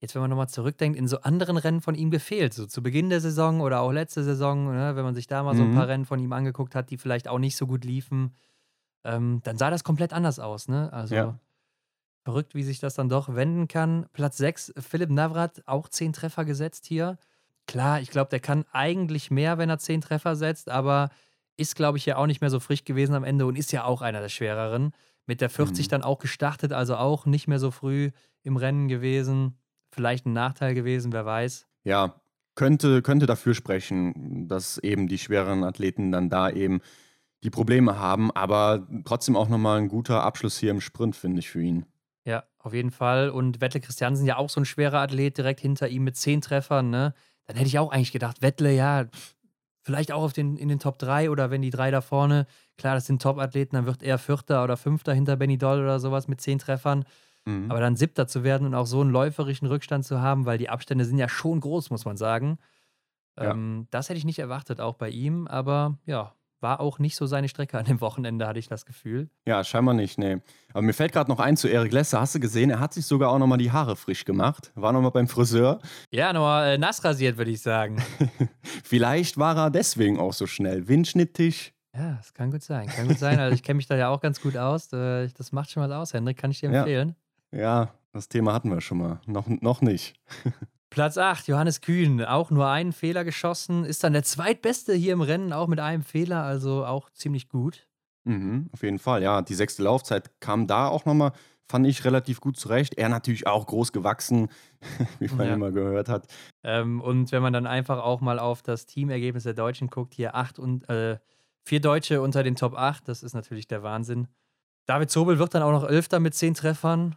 jetzt wenn man nochmal zurückdenkt, in so anderen Rennen von ihm gefehlt. So zu Beginn der Saison oder auch letzte Saison, ne? wenn man sich da mal so ein Mhm. paar Rennen von ihm angeguckt hat, die vielleicht auch nicht so gut liefen, ähm, dann sah das komplett anders aus, ne? Also Ja. verrückt, wie sich das dann doch wenden kann. Platz 6, Philipp Navrat, auch 10 Treffer gesetzt hier. Klar, ich glaube, der kann eigentlich mehr, wenn er 10 Treffer setzt, aber ist, glaube ich, ja auch nicht mehr so frisch gewesen am Ende und ist ja auch einer der schwereren. Mit der 40 Mhm. dann auch gestartet, also auch nicht mehr so früh im Rennen gewesen. Vielleicht ein Nachteil gewesen, wer weiß. Ja, könnte, könnte dafür sprechen, dass eben die schwereren Athleten dann da eben die Probleme haben, aber trotzdem auch nochmal ein guter Abschluss hier im Sprint, finde ich, für ihn. Ja, auf jeden Fall. Und Wettle Christiansen ja auch so ein schwerer Athlet direkt hinter ihm mit 10 Treffern, ne? Dann hätte ich auch eigentlich gedacht, Wettle, ja, pff, vielleicht auch auf den, in den Top 3 oder wenn die drei da vorne, klar, das sind Top-Athleten, dann wird er Vierter oder Fünfter hinter Benny Doll oder sowas mit 10 Treffern. Mhm. Aber dann Siebter zu werden und auch so einen läuferischen Rückstand zu haben, weil die Abstände sind ja schon groß, muss man sagen. Ja. Ähm, das hätte ich nicht erwartet, auch bei ihm. Aber ja, war auch nicht so seine Strecke an dem Wochenende, hatte ich das Gefühl. Ja, scheinbar nicht, nee. Aber mir fällt gerade noch ein zu Erik Lesser. Hast du gesehen, er hat sich sogar auch nochmal die Haare frisch gemacht. War nochmal beim Friseur. Ja, nochmal äh, nass rasiert, würde ich sagen. Vielleicht war er deswegen auch so schnell. Windschnittig. Ja, das kann gut sein. Kann gut sein. Also ich kenne mich da ja auch ganz gut aus. Äh, Das macht schon was aus, Hendrik. Kann ich dir Ja. empfehlen. Ja, das Thema hatten wir schon mal. Noch, noch nicht. Platz 8, Johannes Kühn. Auch nur einen Fehler geschossen. Ist dann der zweitbeste hier im Rennen, auch mit einem Fehler. Also auch ziemlich gut. Mhm, auf jeden Fall, ja. Die sechste Laufzeit kam da auch nochmal, fand ich relativ gut zurecht. Er natürlich auch groß gewachsen, wie man Ja. immer gehört hat. Ähm, und wenn man dann einfach auch mal auf das Teamergebnis der Deutschen guckt, hier acht und äh, vier Deutsche unter den Top 8, das ist natürlich der Wahnsinn. David Zobel wird dann auch noch Elfter mit zehn Treffern.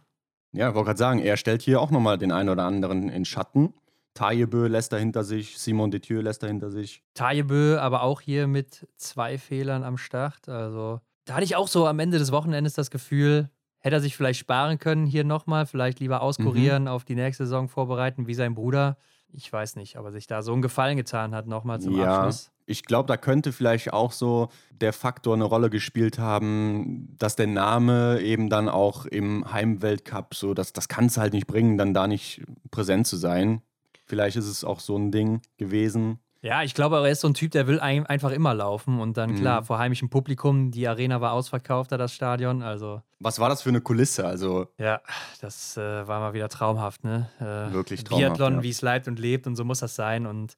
Ja, ich wollte gerade sagen, er stellt hier auch nochmal den einen oder anderen in Schatten. Tajebö lässt er hinter sich, Simon Detieu lässt er hinter sich. Tajebö aber auch hier mit zwei Fehlern am Start. Also da hatte ich auch so am Ende des Wochenendes das Gefühl, hätte er sich vielleicht sparen können hier nochmal, vielleicht lieber auskurieren, auf die nächste Saison vorbereiten, wie sein Bruder. Ich weiß nicht, aber sich da so einen Gefallen getan hat nochmal zum Ja. Abschluss. Ich glaube, da könnte vielleicht auch so der Faktor eine Rolle gespielt haben, dass der Name eben dann auch im Heimweltcup so, das, das kann es halt nicht bringen, dann da nicht präsent zu sein. Vielleicht ist es auch so ein Ding gewesen. Ja, ich glaube, er ist so ein Typ, der will ein, einfach immer laufen und dann, klar, Mhm. vor heimischem Publikum, die Arena war ausverkauft, da das Stadion, also Was war das für eine Kulisse? Also ja, das äh, war mal wieder traumhaft, ne? Äh, Wirklich traumhaft, Biathlon, ja. wie es leibt und lebt und so muss das sein und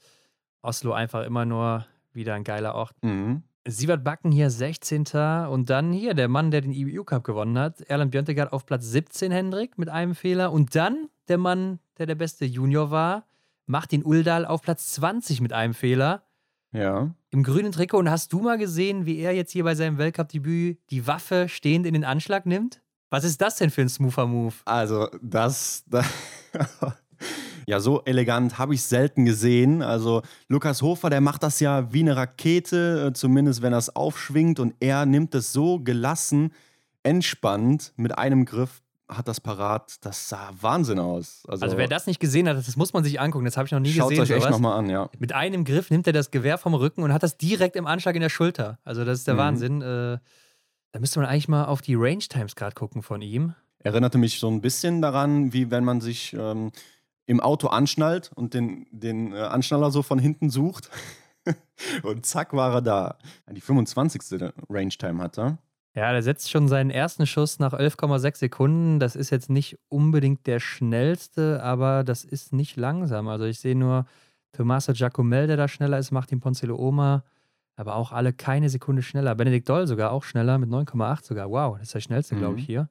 Oslo einfach immer nur wieder ein geiler Ort. mhm. Siebert Backen hier 16. Und dann hier der Mann, der den IBU Cup gewonnen hat, Erland Björntegard auf Platz 17, Hendrik, mit einem Fehler. Und dann der Mann, der der beste Junior war, Martin Uldal auf Platz 20 mit einem Fehler. ja. Im grünen Trikot. Und hast du mal gesehen, wie er jetzt hier bei seinem Weltcup-Debüt die Waffe stehend in den Anschlag nimmt? Was ist das denn für ein smoother Move? Also, das. da- ja, so elegant habe ich selten gesehen. Also, Lukas Hofer, der macht das ja wie eine Rakete, äh, zumindest wenn er es aufschwingt. Und er nimmt es so gelassen, entspannt mit einem Griff, hat das parat. Das sah Wahnsinn aus. Also, Also, wer das nicht gesehen hat, das muss man sich angucken. Das habe ich noch nie schaut gesehen. euch echt nochmal an, ja. Mit einem Griff nimmt er das Gewehr vom Rücken und hat das direkt im Anschlag in der Schulter. Also, das ist der Mhm. Wahnsinn. Äh, da müsste man eigentlich mal auf die Range Times gerade gucken von ihm. Erinnerte mich so ein bisschen daran, wie wenn man sich ähm, im Auto anschnallt und den, den äh, Anschnaller so von hinten sucht. und zack war er da. Die 25. Range-Time hat er. Ja, der setzt schon seinen ersten Schuss nach 11,6 Sekunden. Das ist jetzt nicht unbedingt der schnellste, aber das ist nicht langsam. Also, ich sehe nur Tommaso Giacomel, der da schneller ist, Martin Ponzilo Oma, aber auch alle keine Sekunde schneller. Benedikt Doll sogar auch schneller mit 9,8 sogar. Wow, das ist der schnellste, glaube ich, Mhm. hier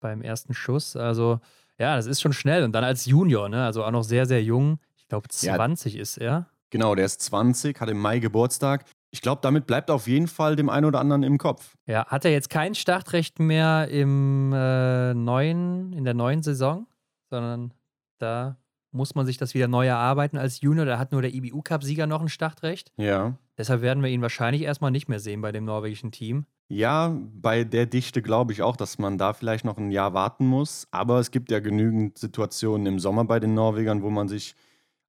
beim ersten Schuss. Also, ja, das ist schon schnell. Und dann als Junior, ne? Also auch noch sehr, sehr jung. Ich glaube, Ja. 20 ist er. Genau, der ist 20, hat im Mai Geburtstag. Ich glaube, damit bleibt auf jeden Fall dem einen oder anderen im Kopf. Ja, hat er jetzt kein Startrecht mehr im äh, neuen, in der neuen Saison, sondern da muss man sich das wieder neu erarbeiten als Junior. Da hat nur der IBU-Cup-Sieger noch ein Startrecht. Ja. Deshalb werden wir ihn wahrscheinlich erstmal nicht mehr sehen bei dem norwegischen Team. Ja, bei der Dichte glaube ich auch, dass man da vielleicht noch ein Jahr warten muss. Aber es gibt ja genügend Situationen im Sommer bei den Norwegern, wo man sich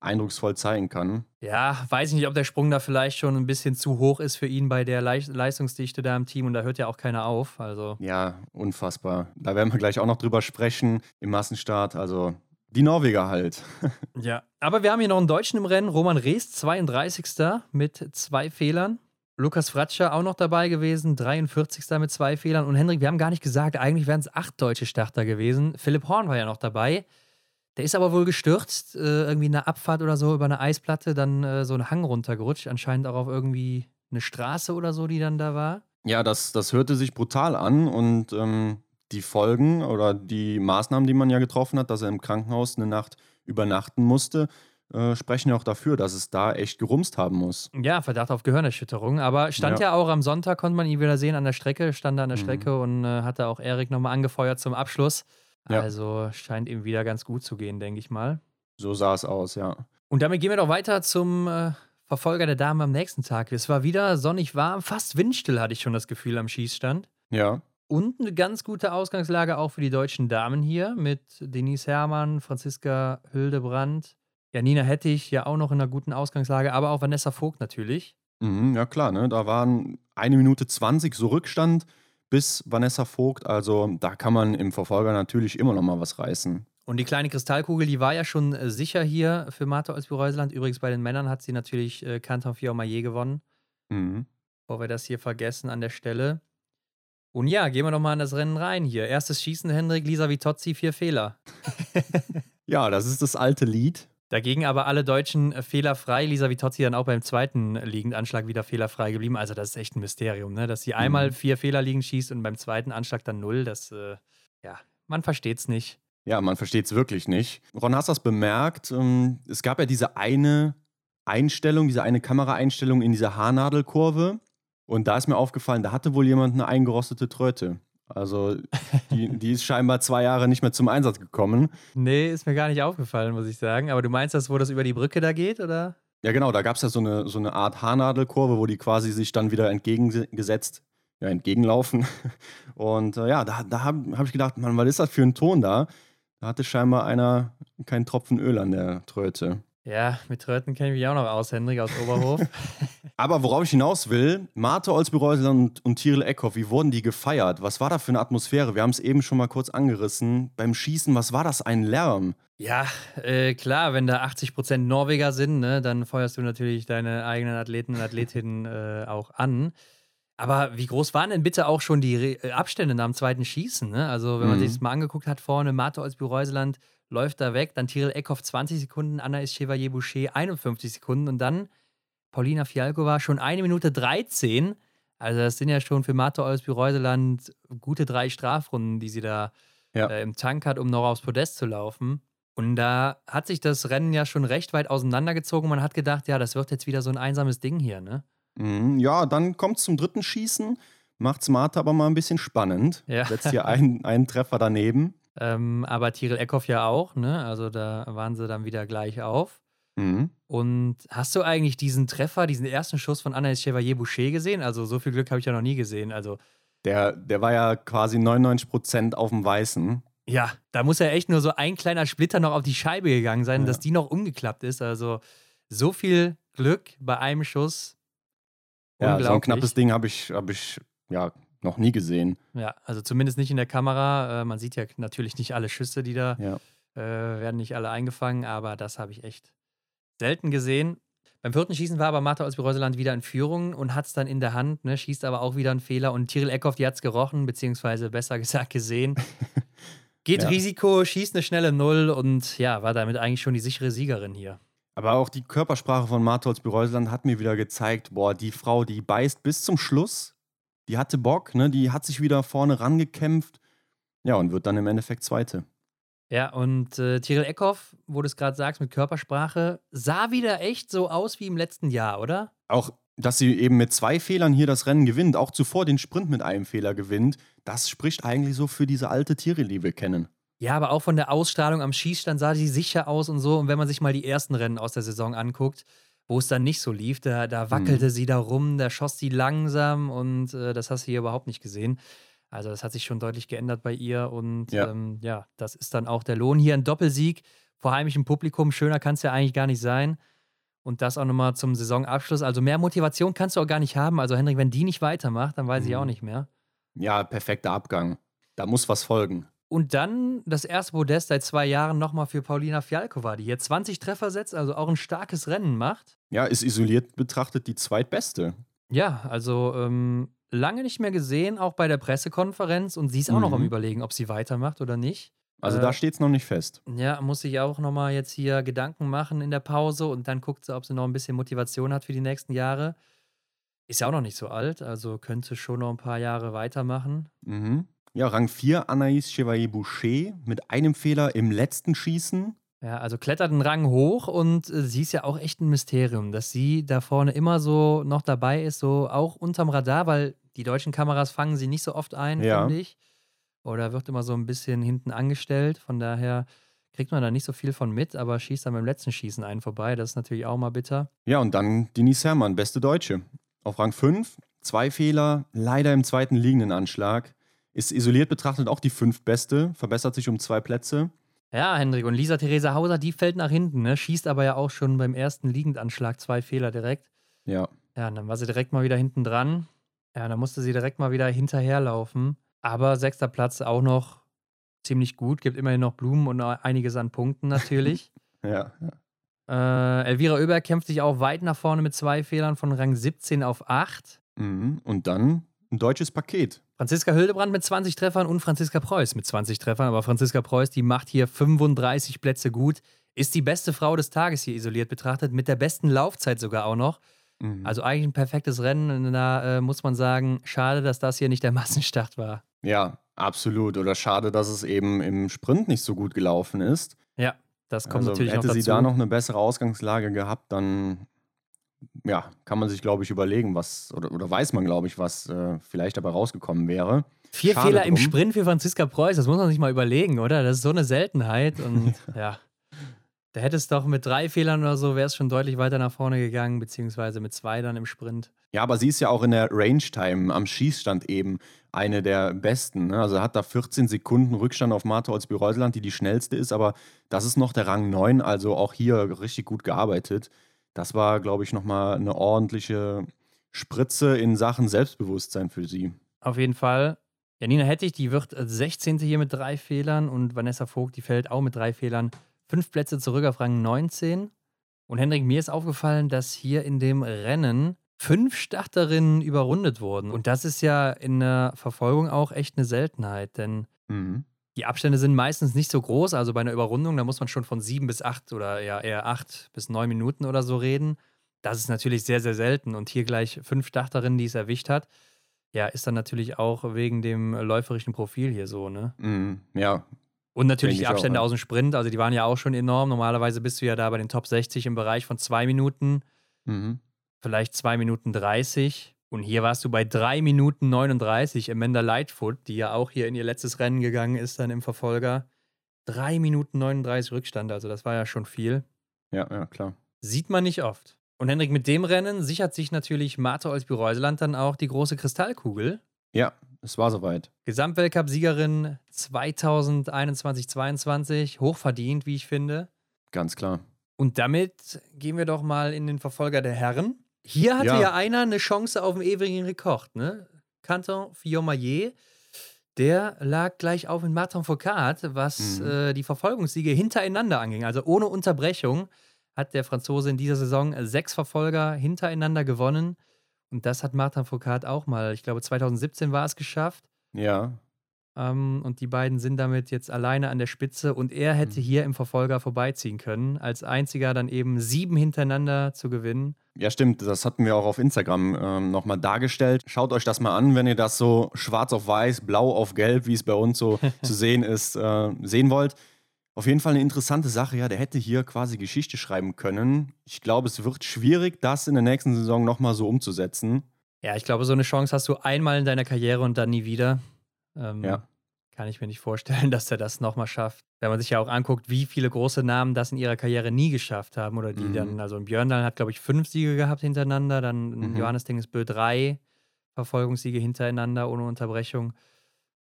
eindrucksvoll zeigen kann. Ja, weiß ich nicht, ob der Sprung da vielleicht schon ein bisschen zu hoch ist für ihn bei der Leistungsdichte da im Team und da hört ja auch keiner auf. Also. Ja, unfassbar. Da werden wir gleich auch noch drüber sprechen im Massenstart. Also die Norweger halt. ja, aber wir haben hier noch einen Deutschen im Rennen, Roman Rees, 32. mit zwei Fehlern. Lukas Fratscher auch noch dabei gewesen, 43. mit zwei Fehlern. Und Hendrik, wir haben gar nicht gesagt, eigentlich wären es acht deutsche Starter gewesen. Philipp Horn war ja noch dabei. Der ist aber wohl gestürzt, äh, irgendwie in einer Abfahrt oder so über eine Eisplatte, dann äh, so einen Hang runtergerutscht, anscheinend auch auf irgendwie eine Straße oder so, die dann da war. Ja, das, das hörte sich brutal an und ähm, die Folgen oder die Maßnahmen, die man ja getroffen hat, dass er im Krankenhaus eine Nacht übernachten musste, äh, sprechen ja auch dafür, dass es da echt gerumst haben muss. Ja, Verdacht auf Gehirnerschütterung. Aber stand ja. ja auch am Sonntag, konnte man ihn wieder sehen an der Strecke, stand da an der mhm. Strecke und äh, hatte auch Erik nochmal angefeuert zum Abschluss. Ja. Also scheint ihm wieder ganz gut zu gehen, denke ich mal. So sah es aus, ja. Und damit gehen wir doch weiter zum äh, Verfolger der Dame am nächsten Tag. Es war wieder sonnig warm, fast windstill hatte ich schon das Gefühl am Schießstand. Ja. Und eine ganz gute Ausgangslage auch für die deutschen Damen hier mit Denise Herrmann, Franziska Hildebrand, ja, Nina Hettich ja auch noch in einer guten Ausgangslage, aber auch Vanessa Vogt natürlich. Mhm, ja, klar, ne? Da waren eine Minute 20 so Rückstand bis Vanessa Vogt. Also da kann man im Verfolger natürlich immer noch mal was reißen. Und die kleine Kristallkugel, die war ja schon äh, sicher hier für Martha Olsby-Reuseland. Übrigens bei den Männern hat sie natürlich äh, Canton Fiormaillet gewonnen. Mhm. Bevor wir das hier vergessen an der Stelle. Und ja, gehen wir noch mal in das Rennen rein hier. Erstes Schießen, Hendrik, Lisa Vitozzi, vier Fehler. ja, das ist das alte Lied. Dagegen aber alle Deutschen äh, fehlerfrei. Lisa Vitozzi dann auch beim zweiten Liegendanschlag wieder fehlerfrei geblieben. Also, das ist echt ein Mysterium, ne? dass sie einmal mhm. vier Fehler liegen schießt und beim zweiten Anschlag dann null. Das, äh, ja, man versteht es nicht. Ja, man versteht es wirklich nicht. Ron, hast das bemerkt? Ähm, es gab ja diese eine Einstellung, diese eine Kameraeinstellung in dieser Haarnadelkurve. Und da ist mir aufgefallen, da hatte wohl jemand eine eingerostete Tröte. Also die, die ist scheinbar zwei Jahre nicht mehr zum Einsatz gekommen. Nee, ist mir gar nicht aufgefallen, muss ich sagen. Aber du meinst das, wo das über die Brücke da geht, oder? Ja, genau, da gab es ja so eine, so eine Art Haarnadelkurve, wo die quasi sich dann wieder entgegengesetzt, ja, entgegenlaufen. Und äh, ja, da, da habe hab ich gedacht, Mann, was ist das für ein Ton da? Da hatte scheinbar einer keinen Tropfen Öl an der Tröte. Ja, mit Tröten kenne ich mich auch noch aus, Hendrik aus Oberhof. Aber worauf ich hinaus will, Marte Olsby-Reusel und, und Tyrell Eckhoff, wie wurden die gefeiert? Was war da für eine Atmosphäre? Wir haben es eben schon mal kurz angerissen. Beim Schießen, was war das ein Lärm? Ja, äh, klar, wenn da 80% Norweger sind, ne, dann feuerst du natürlich deine eigenen Athleten und Athletinnen äh, auch an. Aber wie groß waren denn bitte auch schon die Re Abstände nach dem zweiten Schießen? Ne? Also, wenn man mhm. sich das mal angeguckt hat, vorne Marte Olsby-Reuseland läuft da weg, dann Tyrell Eckhoff 20 Sekunden, Anna ist Chevalier Boucher 51 Sekunden und dann Paulina Fialkova schon eine Minute 13. Also das sind ja schon für Marta Olsby-Reuseland gute drei Strafrunden, die sie da ja. äh, im Tank hat, um noch aufs Podest zu laufen. Und da hat sich das Rennen ja schon recht weit auseinandergezogen. Man hat gedacht, ja, das wird jetzt wieder so ein einsames Ding hier, ne? Mhm, ja, dann kommt es zum dritten Schießen, macht Marta aber mal ein bisschen spannend. Ja. Setzt hier einen, einen Treffer daneben. Ähm, aber Tyrell Eckhoff ja auch, ne? Also da waren sie dann wieder gleich auf. Mhm. Und hast du eigentlich diesen Treffer, diesen ersten Schuss von Anaïs Chevalier Boucher gesehen? Also so viel Glück habe ich ja noch nie gesehen. Also der, der war ja quasi 99% auf dem Weißen. Ja, da muss ja echt nur so ein kleiner Splitter noch auf die Scheibe gegangen sein, ja. dass die noch umgeklappt ist. Also so viel Glück bei einem Schuss. Ja, so ein knappes Ding habe ich, hab ich ja noch nie gesehen. Ja, also zumindest nicht in der Kamera. Äh, man sieht ja natürlich nicht alle Schüsse, die da ja. äh, werden nicht alle eingefangen, aber das habe ich echt selten gesehen. Beim vierten Schießen war aber Martha Olsby-Reuseland wieder in Führung und hat es dann in der Hand, ne, schießt aber auch wieder einen Fehler. Und Tyrell Eckhoff, die hat es gerochen, beziehungsweise besser gesagt gesehen. Geht ja. Risiko, schießt eine schnelle Null und ja, war damit eigentlich schon die sichere Siegerin hier. Aber auch die Körpersprache von Martha Olsby-Reuseland hat mir wieder gezeigt, boah, die Frau, die beißt bis zum Schluss. Die hatte Bock, ne? Die hat sich wieder vorne rangekämpft. Ja, und wird dann im Endeffekt Zweite. Ja, und äh, Tyrell Eckhoff, wo du es gerade sagst, mit Körpersprache, sah wieder echt so aus wie im letzten Jahr, oder? Auch, dass sie eben mit zwei Fehlern hier das Rennen gewinnt, auch zuvor den Sprint mit einem Fehler gewinnt, das spricht eigentlich so für diese alte Tyrell, die wir kennen. Ja, aber auch von der Ausstrahlung am Schießstand sah sie sicher aus und so. Und wenn man sich mal die ersten Rennen aus der Saison anguckt, wo es dann nicht so lief, da, da wackelte Mhm. sie da rum, da schoss sie langsam und äh, das hast du hier überhaupt nicht gesehen. Also das hat sich schon deutlich geändert bei ihr und Ja. ähm, ja, das ist dann auch der Lohn. Hier ein Doppelsieg vor heimischem Publikum, schöner kann es ja eigentlich gar nicht sein. Und das auch nochmal zum Saisonabschluss. Also mehr Motivation kannst du auch gar nicht haben. Also Hendrik, wenn die nicht weitermacht, dann weiß ich Mhm. auch nicht mehr. Ja, perfekter Abgang. Da muss was folgen. Und dann das erste Podest seit zwei Jahren nochmal für Paulina Fialkova, die hier 20 Treffer setzt, also auch ein starkes Rennen macht. Ja, ist isoliert betrachtet die zweitbeste. Ja, also ähm, lange nicht mehr gesehen, auch bei der Pressekonferenz. Und sie ist auch noch am Mhm. Überlegen, ob sie weitermacht oder nicht. Also Äh, da steht es noch nicht fest. Ja, muss sich auch nochmal jetzt hier Gedanken machen in der Pause und dann guckt sie, ob sie noch ein bisschen Motivation hat für die nächsten Jahre. Ist ja auch noch nicht so alt, also könnte schon noch ein paar Jahre weitermachen. Mhm. Ja, Rang 4 Anaïs Chevalier-Boucher mit einem Fehler im letzten Schießen. Ja, also klettert einen Rang hoch und äh, sie ist ja auch echt ein Mysterium, dass sie da vorne immer so noch dabei ist, so auch unterm Radar, weil die deutschen Kameras fangen sie nicht so oft ein, Ja. finde ich. Oder wird immer so ein bisschen hinten angestellt. Von daher kriegt man da nicht so viel von mit, aber schießt dann beim letzten Schießen einen vorbei. Das ist natürlich auch mal bitter. Ja, und dann Denise Herrmann, beste Deutsche. Auf Rang 5, zwei Fehler, leider im zweiten liegenden Anschlag. Ist isoliert betrachtet auch die fünftbeste, verbessert sich um zwei Plätze. Ja, Hendrik. Und Lisa Theresa Hauser, die fällt nach hinten, ne? schießt aber ja auch schon beim ersten Liegendanschlag zwei Fehler direkt. Ja, Ja, und dann war sie direkt mal wieder hinten dran. Ja, dann musste sie direkt mal wieder hinterherlaufen. Aber sechster Platz auch noch ziemlich gut. Gibt immerhin noch Blumen und einiges an Punkten natürlich. ja, ja. äh, Elvira Oeber kämpft sich auch weit nach vorne mit zwei Fehlern von Rang 17 auf 8. Mhm. Und dann ein deutsches Paket. Franziska Hildebrand mit 20 Treffern und Franziska Preuß mit 20 Treffern. Aber Franziska Preuß, die macht hier 35 Plätze gut. Ist die beste Frau des Tages hier isoliert betrachtet, mit der besten Laufzeit sogar auch noch. Mhm. Also eigentlich ein perfektes Rennen. Da äh, muss man sagen, schade, dass das hier nicht der Massenstart war. Ja, absolut. Oder schade, dass es eben im Sprint nicht so gut gelaufen ist. Ja, das kommt also natürlich hätte noch dazu. sie da noch eine bessere Ausgangslage gehabt, dann ja, kann man sich, glaube ich, überlegen, was, oder, oder weiß man, glaube ich, was äh, vielleicht dabei rausgekommen wäre. Vier Schade Fehler im drum. Sprint für Franziska Preuß, das muss man sich mal überlegen, oder? Das ist so eine Seltenheit. Und ja, da hätte es doch mit drei Fehlern oder so, wäre es schon deutlich weiter nach vorne gegangen, beziehungsweise mit zwei dann im Sprint. Ja, aber sie ist ja auch in der Range-Time am Schießstand eben eine der besten. Ne? Also hat da 14 Sekunden Rückstand auf Martha Olsby-Reuseland, die die schnellste ist, aber das ist noch der Rang 9, also auch hier richtig gut gearbeitet. Das war, glaube ich, nochmal eine ordentliche Spritze in Sachen Selbstbewusstsein für sie. Auf jeden Fall. Janina Hettich, die wird äh, 16. hier mit drei Fehlern und Vanessa Vogt, die fällt auch mit drei Fehlern. Fünf Plätze zurück auf Rang 19. Und Hendrik, mir ist aufgefallen, dass hier in dem Rennen fünf Starterinnen überrundet wurden. Und das ist ja in der Verfolgung auch echt eine Seltenheit, denn Mhm. Die Abstände sind meistens nicht so groß. Also bei einer Überrundung, da muss man schon von sieben bis acht oder ja eher acht bis neun Minuten oder so reden. Das ist natürlich sehr, sehr selten. Und hier gleich fünf Starterinnen, die es erwischt hat. Ja, ist dann natürlich auch wegen dem läuferischen Profil hier so, ne? Mhm. Ja, Und natürlich die auch, Abstände ja. aus dem Sprint, also die waren ja auch schon enorm. Normalerweise bist du ja da bei den Top 60 im Bereich von zwei Minuten, mhm. vielleicht zwei Minuten 30. Und hier warst du bei drei Minuten 39. Amanda Lightfoot, die ja auch hier in ihr letztes Rennen gegangen ist, dann im Verfolger. Drei Minuten 39 Rückstand, also das war ja schon viel. ja, ja, klar. Sieht man nicht oft. Und Hendrik, mit dem Rennen sichert sich natürlich Martha Olsby-Reuseland dann auch die große Kristallkugel. Ja, es war soweit. Gesamtweltcup-Siegerin 2021-22, hochverdient, wie ich finde. Ganz klar. Und damit gehen wir doch mal in den Verfolger der Herren. Hier hatte ja, Ja. einer eine Chance auf den ewigen Rekord, ne? Canton Fillon-Maillet. Der lag gleich auf mit Martin Foucault, was Mhm. äh, die Verfolgungssiege hintereinander anging. Also ohne Unterbrechung hat der Franzose in dieser Saison sechs Verfolger hintereinander gewonnen. Und das hat Martin Foucault auch mal, ich glaube 2017 war es geschafft. Ja, Ähm, und die beiden sind damit jetzt alleine an der Spitze und er hätte Mhm. hier im Verfolger vorbeiziehen können, als einziger dann eben sieben hintereinander zu gewinnen. Ja, stimmt. Das hatten wir auch auf Instagram ähm, nochmal dargestellt. Schaut euch das mal an, wenn ihr das so schwarz auf weiß, blau auf gelb, wie es bei uns so zu sehen ist, äh, sehen wollt. Auf jeden Fall eine interessante Sache. Ja, der hätte hier quasi Geschichte schreiben können. Ich glaube, es wird schwierig, das in der nächsten Saison nochmal so umzusetzen. Ja, ich glaube, so eine Chance hast du einmal in deiner Karriere und dann nie wieder. Ähm, Ja. kann ich mir nicht vorstellen, dass er das nochmal schafft. Wenn man sich ja auch anguckt, wie viele große Namen das in ihrer Karriere nie geschafft haben oder die Mhm. dann, also Björndal hat, glaube ich, fünf Siege gehabt hintereinander, dann Mhm. Johannes Dingesbö drei Verfolgungssiege hintereinander ohne Unterbrechung.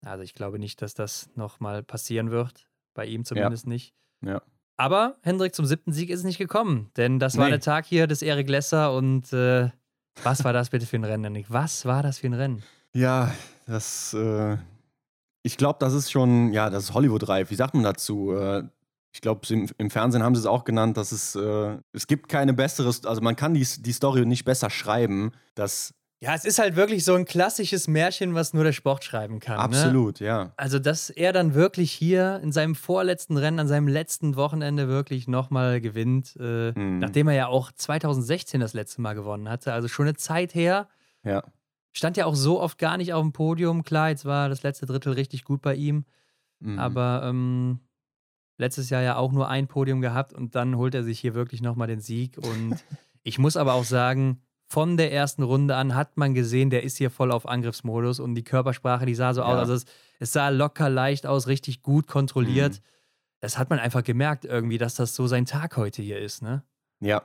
Also ich glaube nicht, dass das nochmal passieren wird. Bei ihm zumindest nicht. Ja. Aber Hendrik zum siebten Sieg ist es nicht gekommen, denn das war Nee. der Tag hier des Erik Lesser und äh, was war das bitte für ein Rennen, Hendrik? Was war das für ein Rennen? Ja, das, äh, ich glaube, das ist schon, ja, das ist Hollywood-reif. Wie sagt man dazu? Äh, ich glaube, im, Fernsehen haben sie es auch genannt, dass es, äh, es gibt keine besseres, also man kann die, die Story nicht besser schreiben. Das Ja, es ist halt wirklich so ein klassisches Märchen, was nur der Sport schreiben kann. Ne? absolut, ja. Also, dass er dann wirklich hier in seinem vorletzten Rennen, an seinem letzten Wochenende wirklich nochmal gewinnt, äh, Mhm. nachdem er ja auch 2016 das letzte Mal gewonnen hatte. Also schon eine Zeit her. Ja. Stand ja auch so oft gar nicht auf dem Podium. Klar, jetzt war das letzte Drittel richtig gut bei ihm. Mhm. Aber ähm, letztes Jahr ja auch nur ein Podium gehabt und dann holt er sich hier wirklich nochmal den Sieg. Und ich muss aber auch sagen, von der ersten Runde an hat man gesehen, der ist hier voll auf Angriffsmodus und die Körpersprache, die sah so aus. Ja. Also es, es sah locker leicht aus, richtig gut kontrolliert. Mhm. Das hat man einfach gemerkt irgendwie, dass das so sein Tag heute hier ist, ne? Ja,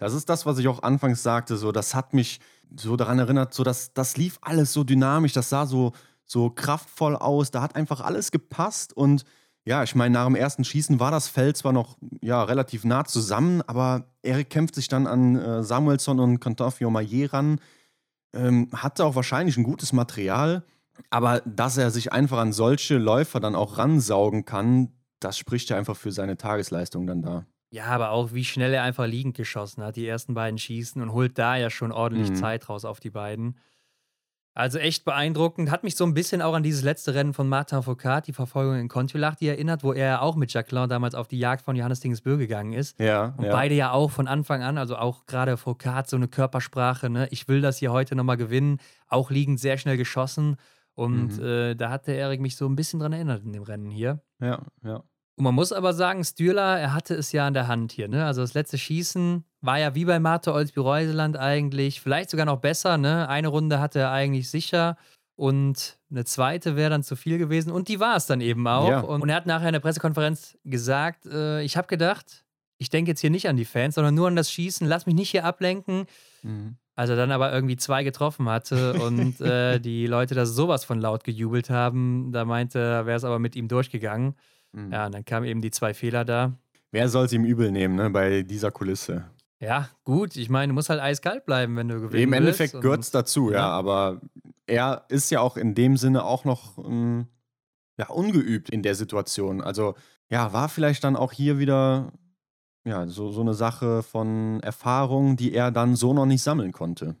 das ist das, was ich auch anfangs sagte. So, das hat mich so daran erinnert, so dass das lief alles so dynamisch, das sah so, so kraftvoll aus. Da hat einfach alles gepasst. Und ja, ich meine, nach dem ersten Schießen war das Feld zwar noch ja, relativ nah zusammen, aber Erik kämpft sich dann an äh, Samuelsson und Contafio Maillet ran. Ähm, hatte auch wahrscheinlich ein gutes Material, aber dass er sich einfach an solche Läufer dann auch ransaugen kann, das spricht ja einfach für seine Tagesleistung dann da. Ja, aber auch wie schnell er einfach liegend geschossen hat, die ersten beiden Schießen und holt da ja schon ordentlich Mhm. Zeit raus auf die beiden. Also echt beeindruckend. Hat mich so ein bisschen auch an dieses letzte Rennen von Martin Foucault, die Verfolgung in Kontiolahti erinnert, wo er ja auch mit Jacqueline damals auf die Jagd von Johannes Dingesbö gegangen ist. Ja, Und ja. beide ja auch von Anfang an, also auch gerade Foucault, so eine Körpersprache, ne? Ich will das hier heute nochmal gewinnen. Auch liegend sehr schnell geschossen. Und Mhm. äh, da hat der Erik mich so ein bisschen dran erinnert in dem Rennen hier. Ja, ja. Und man muss aber sagen, Stühler, er hatte es ja in der Hand hier. Ne? Also das letzte Schießen war ja wie bei Marte Olsby-Reuseland eigentlich, vielleicht sogar noch besser. Ne? Eine Runde hatte er eigentlich sicher und eine zweite wäre dann zu viel gewesen. Und die war es dann eben auch. Ja. Und, und er hat nachher in der Pressekonferenz gesagt, äh, ich habe gedacht, ich denke jetzt hier nicht an die Fans, sondern nur an das Schießen. Lass mich nicht hier ablenken. Mhm. Als er dann aber irgendwie zwei getroffen hatte und äh, die Leute da sowas von laut gejubelt haben, da meinte er, wäre es aber mit ihm durchgegangen. Mhm. Ja, und dann kamen eben die zwei Fehler da. Wer soll es ihm übel nehmen, ne, bei dieser Kulisse? Ja, gut, ich meine, du musst halt eiskalt bleiben, wenn du gewinnst. Im Endeffekt gehört es dazu, ja. Ja. aber er ist ja auch in dem Sinne auch noch ähm, ja, ungeübt in der Situation. Also, ja, war vielleicht dann auch hier wieder ja, so, so eine Sache von Erfahrung, die er dann so noch nicht sammeln konnte.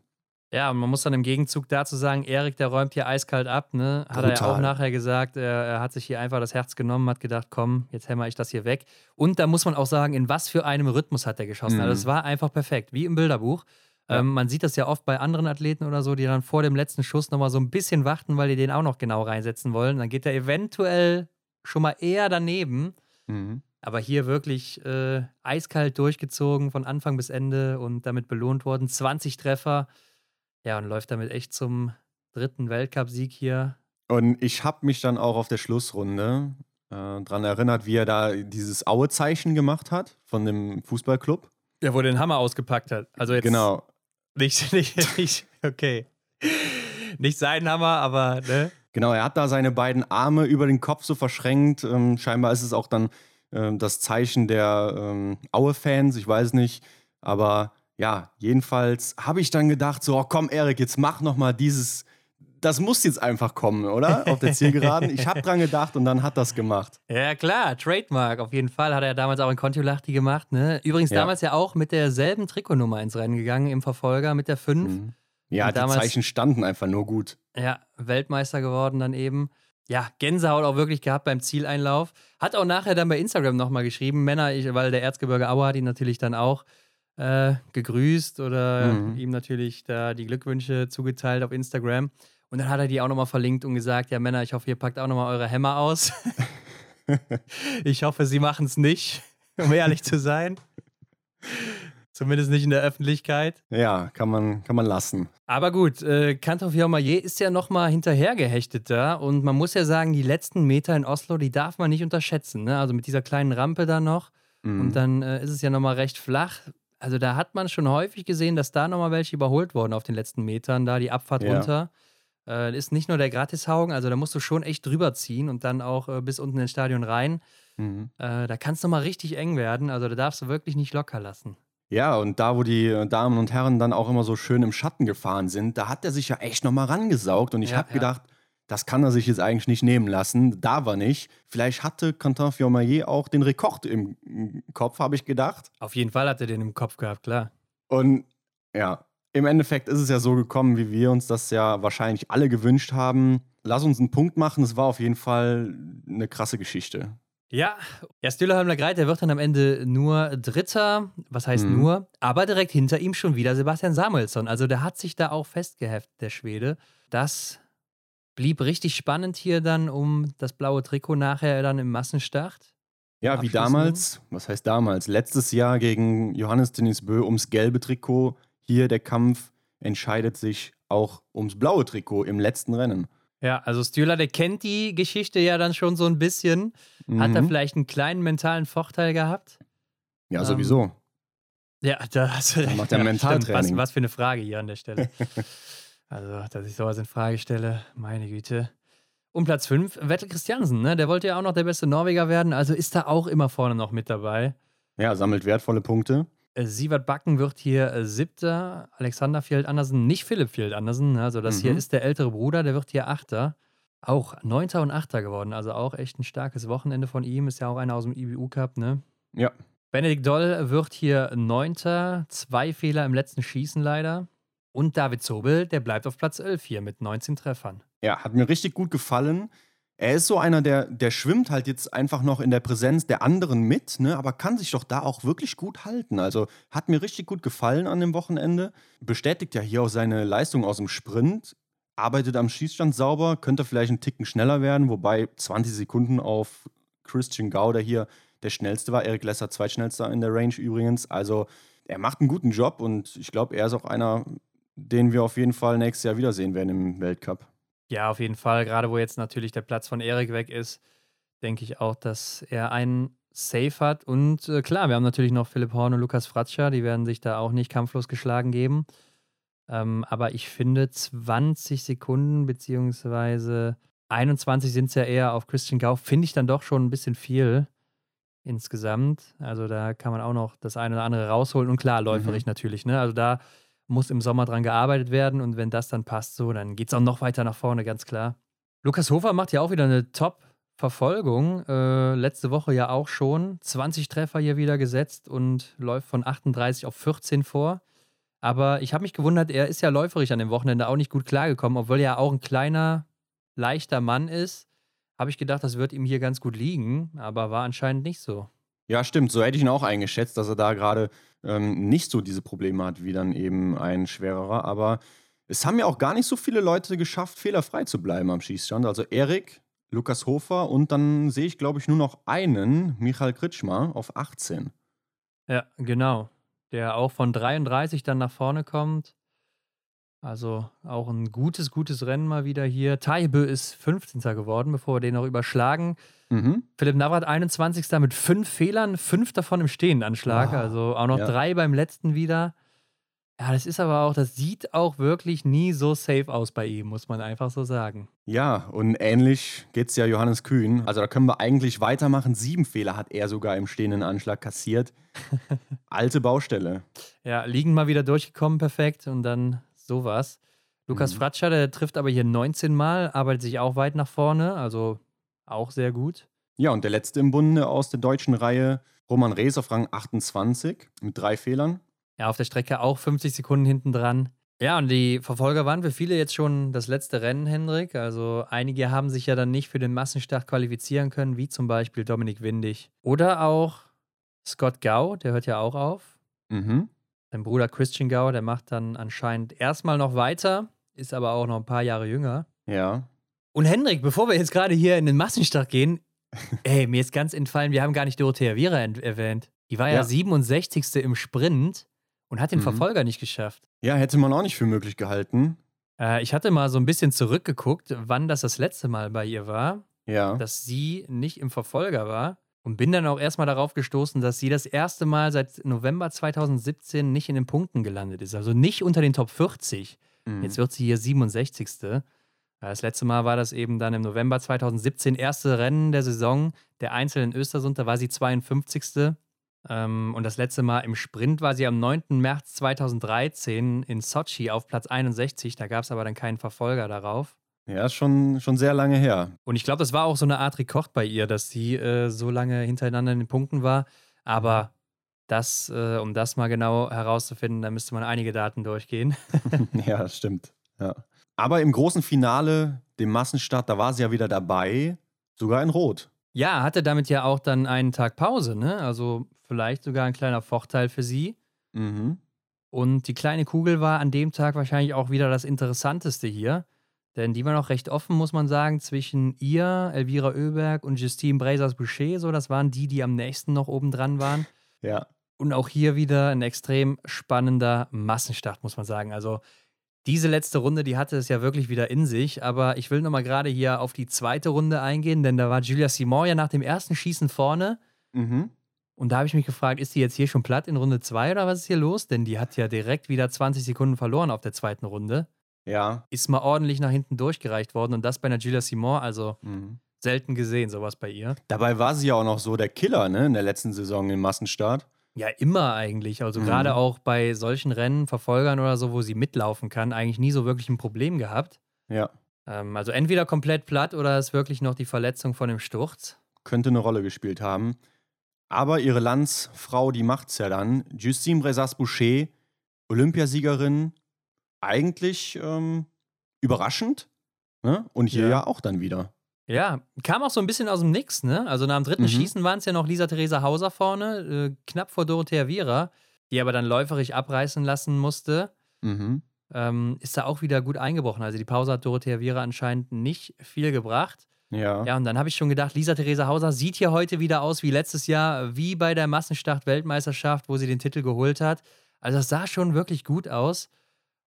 Ja, und man muss dann im Gegenzug dazu sagen, Erik, der räumt hier eiskalt ab, ne? Hat er ja Brutal. auch nachher gesagt, er, er hat sich hier einfach das Herz genommen, hat gedacht, komm, jetzt hämmer ich das hier weg. Und da muss man auch sagen, in was für einem Rhythmus hat er geschossen. Mhm. Also es war einfach perfekt, wie im Bilderbuch. Ja. Ähm, man sieht das ja oft bei anderen Athleten oder so, die dann vor dem letzten Schuss nochmal so ein bisschen warten, weil die den auch noch genau reinsetzen wollen. Dann geht er eventuell schon mal eher daneben. Mhm. Aber hier wirklich äh, eiskalt durchgezogen von Anfang bis Ende und damit belohnt worden. 20 Treffer. Ja, und läuft damit echt zum dritten Weltcupsieg hier. Und ich habe mich dann auch auf der Schlussrunde äh, daran erinnert, wie er da dieses Aue-Zeichen gemacht hat von dem Fußballclub. Ja, wo den Hammer ausgepackt hat. Also jetzt Genau. nicht, nicht, nicht, okay. Nicht sein Hammer, aber, ne? Genau, er hat da seine beiden Arme über den Kopf so verschränkt. Ähm, scheinbar ist es auch dann ähm, das Zeichen der ähm, Aue-Fans, ich weiß nicht. Aber ja, jedenfalls habe ich dann gedacht, so, oh, komm, Erik, jetzt mach noch mal dieses, das muss jetzt einfach kommen, oder? Auf der Zielgeraden. Ich habe dran gedacht und dann hat das gemacht. Ja, klar, Trademark. Auf jeden Fall hat er damals auch in Kontiolahti gemacht, ne? Übrigens Ja. damals ja auch mit derselben Trikotnummer ins Rennen gegangen im Verfolger mit der 5. Mhm. Ja, Und die damals- Zeichen standen einfach nur gut. Ja, Weltmeister geworden dann eben. Ja, Gänsehaut auch wirklich gehabt beim Zieleinlauf. Hat auch nachher dann bei Instagram nochmal geschrieben, Männer, ich, weil der Erzgebirge Aue hat ihn natürlich dann auch äh, gegrüßt oder Mhm. ihm natürlich da die Glückwünsche zugeteilt auf Instagram. Und dann hat er die auch nochmal verlinkt und gesagt, ja Männer, ich hoffe, ihr packt auch nochmal eure Hämmer aus. ich hoffe, sie machen es nicht, um ehrlich zu sein. Zumindest nicht in der Öffentlichkeit. Ja, kann man, kann man lassen. Aber gut, äh, Kantor Fiormaillet ist ja nochmal hinterhergehechtet da. Und man muss ja sagen, die letzten Meter in Oslo, die darf man nicht unterschätzen. Ne? Also mit dieser kleinen Rampe da noch. Mhm. Und dann äh, ist es ja nochmal recht flach. Also da hat man schon häufig gesehen, dass da nochmal welche überholt wurden auf den letzten Metern, da die Abfahrt Ja. runter. Äh, ist nicht nur der Gratishaugen, also da musst du schon echt drüber ziehen und dann auch äh, bis unten ins Stadion rein. Mhm. Äh, da kann es nochmal richtig eng werden. Also da darfst du wirklich nicht locker lassen. Ja, und da, wo die äh, Damen und Herren dann auch immer so schön im Schatten gefahren sind, da hat er sich ja echt nochmal rangesaugt. Und ich Ja, habe ja. gedacht, das kann er sich jetzt eigentlich nicht nehmen lassen. Da war nicht. Vielleicht hatte Quentin Fiormaillet auch den Rekord im Kopf, habe ich gedacht. Auf jeden Fall hat er den im Kopf gehabt, klar. Und ja, im Endeffekt ist es ja so gekommen, wie wir uns das ja wahrscheinlich alle gewünscht haben. Lass uns einen Punkt machen. Es war auf jeden Fall eine krasse Geschichte. Ja, ja Stühlerholmler Greit, der wird dann am Ende nur Dritter. Was heißt Mhm. nur? Aber direkt hinter ihm schon wieder Sebastian Samuelsson. Also der hat sich da auch festgeheftet, der Schwede. Das blieb richtig spannend hier dann um das blaue Trikot nachher dann im Massenstart. Ja, wie damals, was heißt damals? Letztes Jahr gegen Johannes Denis Bö ums gelbe Trikot. Hier der Kampf entscheidet sich auch ums blaue Trikot im letzten Rennen. Ja, also Stühler, der kennt die Geschichte ja dann schon so ein bisschen. Hat er Mhm. vielleicht einen kleinen mentalen Vorteil gehabt? Ja, ähm, sowieso. Ja, da hast du recht. macht er Ja, Mentaltraining. Was, was für eine Frage hier an der Stelle. also, dass ich sowas in Frage stelle, meine Güte. Um Platz 5, Vettel Christiansen, ne? Der wollte ja auch noch der beste Norweger werden, also ist da auch immer vorne noch mit dabei. Ja, sammelt wertvolle Punkte. Äh, Sievert Backen wird hier äh, siebter, Alexander Fjeld Andersen, nicht Philipp Fjeld Andersen, ne? also das hier Mhm. ist der ältere Bruder, der wird hier Achter. Auch Neunter und Achter geworden, also auch echt ein starkes Wochenende von ihm, ist ja auch einer aus dem IBU Cup, ne? Ja. Benedikt Doll wird hier Neunter, zwei Fehler im letzten Schießen leider. Und David Zobel, der bleibt auf Platz 11 hier mit 19 Treffern. Ja, hat mir richtig gut gefallen. Er ist so einer, der, der schwimmt halt jetzt einfach noch in der Präsenz der anderen mit, ne, aber kann sich doch da auch wirklich gut halten. Also hat mir richtig gut gefallen an dem Wochenende. Bestätigt ja hier auch seine Leistung aus dem Sprint. Arbeitet am Schießstand sauber, könnte vielleicht einen Ticken schneller werden, wobei 20 Sekunden auf Christian Gau, der hier der schnellste war. Erik Lesser, zweitschnellster in der Range übrigens. Also er macht einen guten Job und ich glaube, er ist auch einer, den wir auf jeden Fall nächstes Jahr wiedersehen werden im Weltcup. Ja, auf jeden Fall. Gerade wo jetzt natürlich der Platz von Erik weg ist, denke ich auch, dass er einen Safe hat. Und äh, klar, wir haben natürlich noch Philipp Horn und Lukas Fratscher, die werden sich da auch nicht kampflos geschlagen geben. Ähm, aber ich finde 20 Sekunden beziehungsweise 21 sind es ja eher auf Christian Gau, finde ich dann doch schon ein bisschen viel insgesamt. Also da kann man auch noch das eine oder andere rausholen. Und klar, läuferig natürlich. Ne? Also da muss im Sommer dran gearbeitet werden und wenn das dann passt, so, dann geht es auch noch weiter nach vorne, ganz klar. Lukas Hofer macht ja auch wieder eine Top-Verfolgung. Äh, letzte Woche ja auch schon. 20 Treffer hier wieder gesetzt und läuft von 38 auf 14 vor. Aber ich habe mich gewundert, er ist ja läuferig an dem Wochenende auch nicht gut klargekommen, obwohl er ja auch ein kleiner, leichter Mann ist. Habe ich gedacht, das wird ihm hier ganz gut liegen, aber war anscheinend nicht so. Ja, stimmt. So hätte ich ihn auch eingeschätzt, dass er da gerade ähm, nicht so diese Probleme hat wie dann eben ein schwererer. Aber es haben ja auch gar nicht so viele Leute geschafft, fehlerfrei zu bleiben am Schießstand. Also Erik, Lukas Hofer und dann sehe ich, glaube ich, nur noch einen, Michael Kritschmer, auf 18. Ja, genau. Der auch von 33 dann nach vorne kommt. Also auch ein gutes, gutes Rennen mal wieder hier. Taibö ist 15. geworden, bevor wir den noch überschlagen. Mhm. Philipp Navrat 21. mit fünf Fehlern, fünf davon im Stehendanschlag. Wow. Also auch noch Ja. drei beim letzten wieder. Ja, das ist aber auch, das sieht auch wirklich nie so safe aus bei ihm, muss man einfach so sagen. Ja, und ähnlich geht es ja Johannes Kühn. Also da können wir eigentlich weitermachen. Sieben Fehler hat er sogar im stehenden Anschlag kassiert. Alte Baustelle. Ja, liegen mal wieder durchgekommen, perfekt. Und dann sowas. Lukas Mhm. Fratscher, der trifft aber hier 19 Mal, arbeitet sich auch weit nach vorne, also auch sehr gut. Ja, und der letzte im Bunde aus der deutschen Reihe, Roman Rees auf Rang 28 mit drei Fehlern. Ja, auf der Strecke auch 50 Sekunden hinten dran. Ja, und die Verfolger waren für viele jetzt schon das letzte Rennen, Hendrik. Also einige haben sich ja dann nicht für den Massenstart qualifizieren können, wie zum Beispiel Dominik Windig. Oder auch Scott Gau, der hört ja auch auf. Mhm. Sein Bruder Christian Gau, der macht dann anscheinend erstmal noch weiter, ist aber auch noch ein paar Jahre jünger. Ja. Und Hendrik, bevor wir jetzt gerade hier in den Massenstart gehen, ey, mir ist ganz entfallen, wir haben gar nicht Dorothea Viera erwähnt. Die war ja, Ja. 67. im Sprint. und hat den Mhm. Verfolger nicht geschafft. Ja, hätte man auch nicht für möglich gehalten. Äh, ich hatte mal so ein bisschen zurückgeguckt, wann das das letzte Mal bei ihr war, Ja. dass sie nicht im Verfolger war. Und bin dann auch erstmal darauf gestoßen, dass sie das erste Mal seit November 2017 nicht in den Punkten gelandet ist. Also nicht unter den Top 40. Mhm. Jetzt wird sie hier 67. Das letzte Mal war das eben dann im November 2017, erste Rennen der Saison. Der Einzel in Östersund, da war sie 52. Ähm, und das letzte Mal im Sprint war sie am 9. März 2013 in Sochi auf Platz 61. Da gab es aber dann keinen Verfolger darauf. Ja, schon, schon sehr lange her. Und ich glaube, das war auch so eine Art Rekord bei ihr, dass sie äh, so lange hintereinander in den Punkten war. Aber das, äh, um das mal genau herauszufinden, da müsste man einige Daten durchgehen. ja, das stimmt. Ja. Aber im großen Finale, dem Massenstart, da war sie ja wieder dabei, sogar in Rot. Ja, hatte damit ja auch dann einen Tag Pause, ne? Also vielleicht sogar ein kleiner Vorteil für sie. Mhm. Und die kleine Kugel war an dem Tag wahrscheinlich auch wieder das Interessanteste hier. Denn die war noch recht offen, muss man sagen, zwischen ihr, Elvira Oeberg und Justine Brazers-Boucher. So, das waren die, die am nächsten noch oben dran waren. Ja. Und auch hier wieder ein extrem spannender Massenstart, muss man sagen. Also diese letzte Runde, die hatte es ja wirklich wieder in sich. Aber ich will nochmal gerade hier auf die zweite Runde eingehen, denn da war Julia Simon ja nach dem ersten Schießen vorne. Mhm. Und da habe ich mich gefragt, ist die jetzt hier schon platt in Runde 2 oder was ist hier los? Denn die hat ja direkt wieder 20 Sekunden verloren auf der zweiten Runde. Ja. Ist mal ordentlich nach hinten durchgereicht worden und das bei einer Julia Simon, also Mhm. selten gesehen, sowas bei ihr. Dabei war sie ja auch noch so der Killer, ne, in der letzten Saison im Massenstart. Ja, immer eigentlich. Also Mhm. gerade auch bei solchen Rennen, Verfolgern oder so, wo sie mitlaufen kann, eigentlich nie so wirklich ein Problem gehabt. Ja. Ähm, also entweder komplett platt oder ist wirklich noch die Verletzung von dem Sturz. Könnte eine Rolle gespielt haben. Aber ihre Landsfrau, die macht's ja dann. Justine Brezas-Boucher, Olympiasiegerin, eigentlich ähm, überraschend. Ne? Und hier Ja. ja. auch dann wieder. Ja, kam auch so ein bisschen aus dem Nix, ne? Also nach dem dritten Mhm. Schießen waren es ja noch Lisa-Theresa Hauser vorne, äh, knapp vor Dorothea Viera, die aber dann läuferig abreißen lassen musste. Mhm. Ähm, ist da auch wieder gut eingebrochen. Also die Pause hat Dorothea Viera anscheinend nicht viel gebracht. Ja. Ja, und dann habe ich schon gedacht, Lisa-Theresa Hauser sieht hier heute wieder aus wie letztes Jahr, wie bei der Massenstart-Weltmeisterschaft, wo sie den Titel geholt hat. Also das sah schon wirklich gut aus.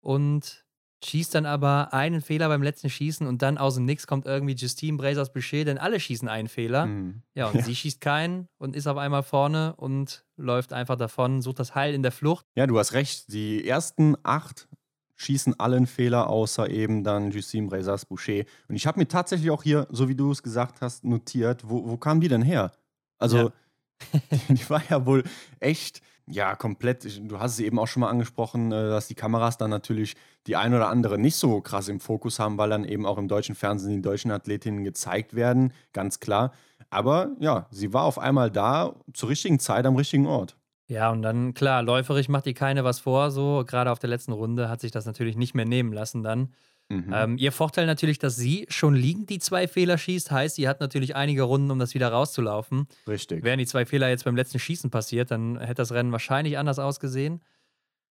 Und schießt dann aber einen Fehler beim letzten Schießen und dann aus dem Nix kommt irgendwie Justine Brazers Boucher, denn alle schießen einen Fehler. Mhm. Ja, und Ja. sie schießt keinen und ist auf einmal vorne und läuft einfach davon, sucht das Heil in der Flucht. ja, du hast recht. Die ersten acht schießen alle einen Fehler, außer eben dann Justine Brezas-Boucher. Und ich habe mir tatsächlich auch hier, so wie du es gesagt hast, notiert, wo, wo kamen die denn her? Also, die, die war ja wohl echt, ja, komplett. Du hast es eben auch schon mal angesprochen, äh, dass die Kameras dann natürlich die ein oder andere nicht so krass im Fokus haben, weil dann eben auch im deutschen Fernsehen die deutschen Athletinnen gezeigt werden, ganz klar. Aber ja, sie war auf einmal da, zur richtigen Zeit am richtigen Ort. Ja, und dann, klar, läuferig macht die keine was vor, so gerade auf der letzten Runde hat sich das natürlich nicht mehr nehmen lassen dann. Mhm. Ähm, ihr Vorteil natürlich, dass sie schon liegend die zwei Fehler schießt, heißt, sie hat natürlich einige Runden, um das wieder rauszulaufen. Richtig. Wären die zwei Fehler jetzt beim letzten Schießen passiert, dann hätte das Rennen wahrscheinlich anders ausgesehen.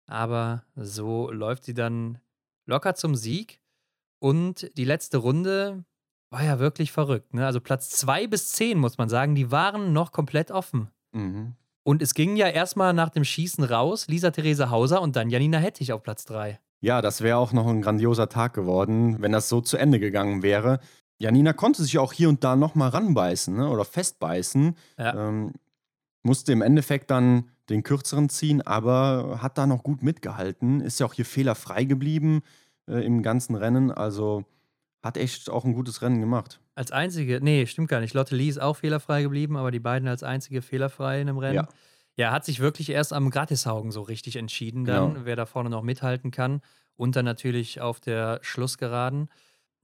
Aber so läuft sie dann locker zum Sieg. Und die letzte Runde war ja wirklich verrückt. Ne? Also Platz 2 bis 10, muss man sagen, die waren noch komplett offen. Mhm. Und es ging ja erstmal nach dem Schießen raus, Lisa Therese Hauser und dann Janina Hettich auf Platz 3. Ja, das wäre auch noch ein grandioser Tag geworden, wenn das so zu Ende gegangen wäre. Janina konnte sich auch hier und da nochmal ranbeißen ne? oder festbeißen. Ja. Ähm, musste im Endeffekt dann den kürzeren ziehen, aber hat da noch gut mitgehalten. Ist ja auch hier fehlerfrei geblieben äh, im ganzen Rennen. Also hat echt auch ein gutes Rennen gemacht. Als einzige, nee, stimmt gar nicht. Lotte Lee ist auch fehlerfrei geblieben, aber die beiden als einzige fehlerfrei in dem Rennen. Ja. Ja, hat sich wirklich erst am Gratishaugen so richtig entschieden, dann, Genau. wer da vorne noch mithalten kann. Und dann natürlich auf der Schlussgeraden.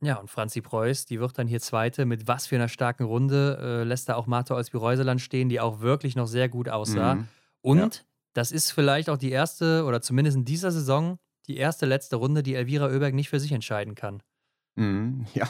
Ja, und Franzi Preuß, die wird dann hier Zweite. Mit was für einer starken Runde äh, lässt da auch Martha Olsby-Reuseland stehen, die auch wirklich noch sehr gut aussah. Mhm. Und das ist vielleicht auch die erste, oder zumindest in dieser Saison, die erste letzte Runde, die Elvira Oeberg nicht für sich entscheiden kann. Mhm, ja,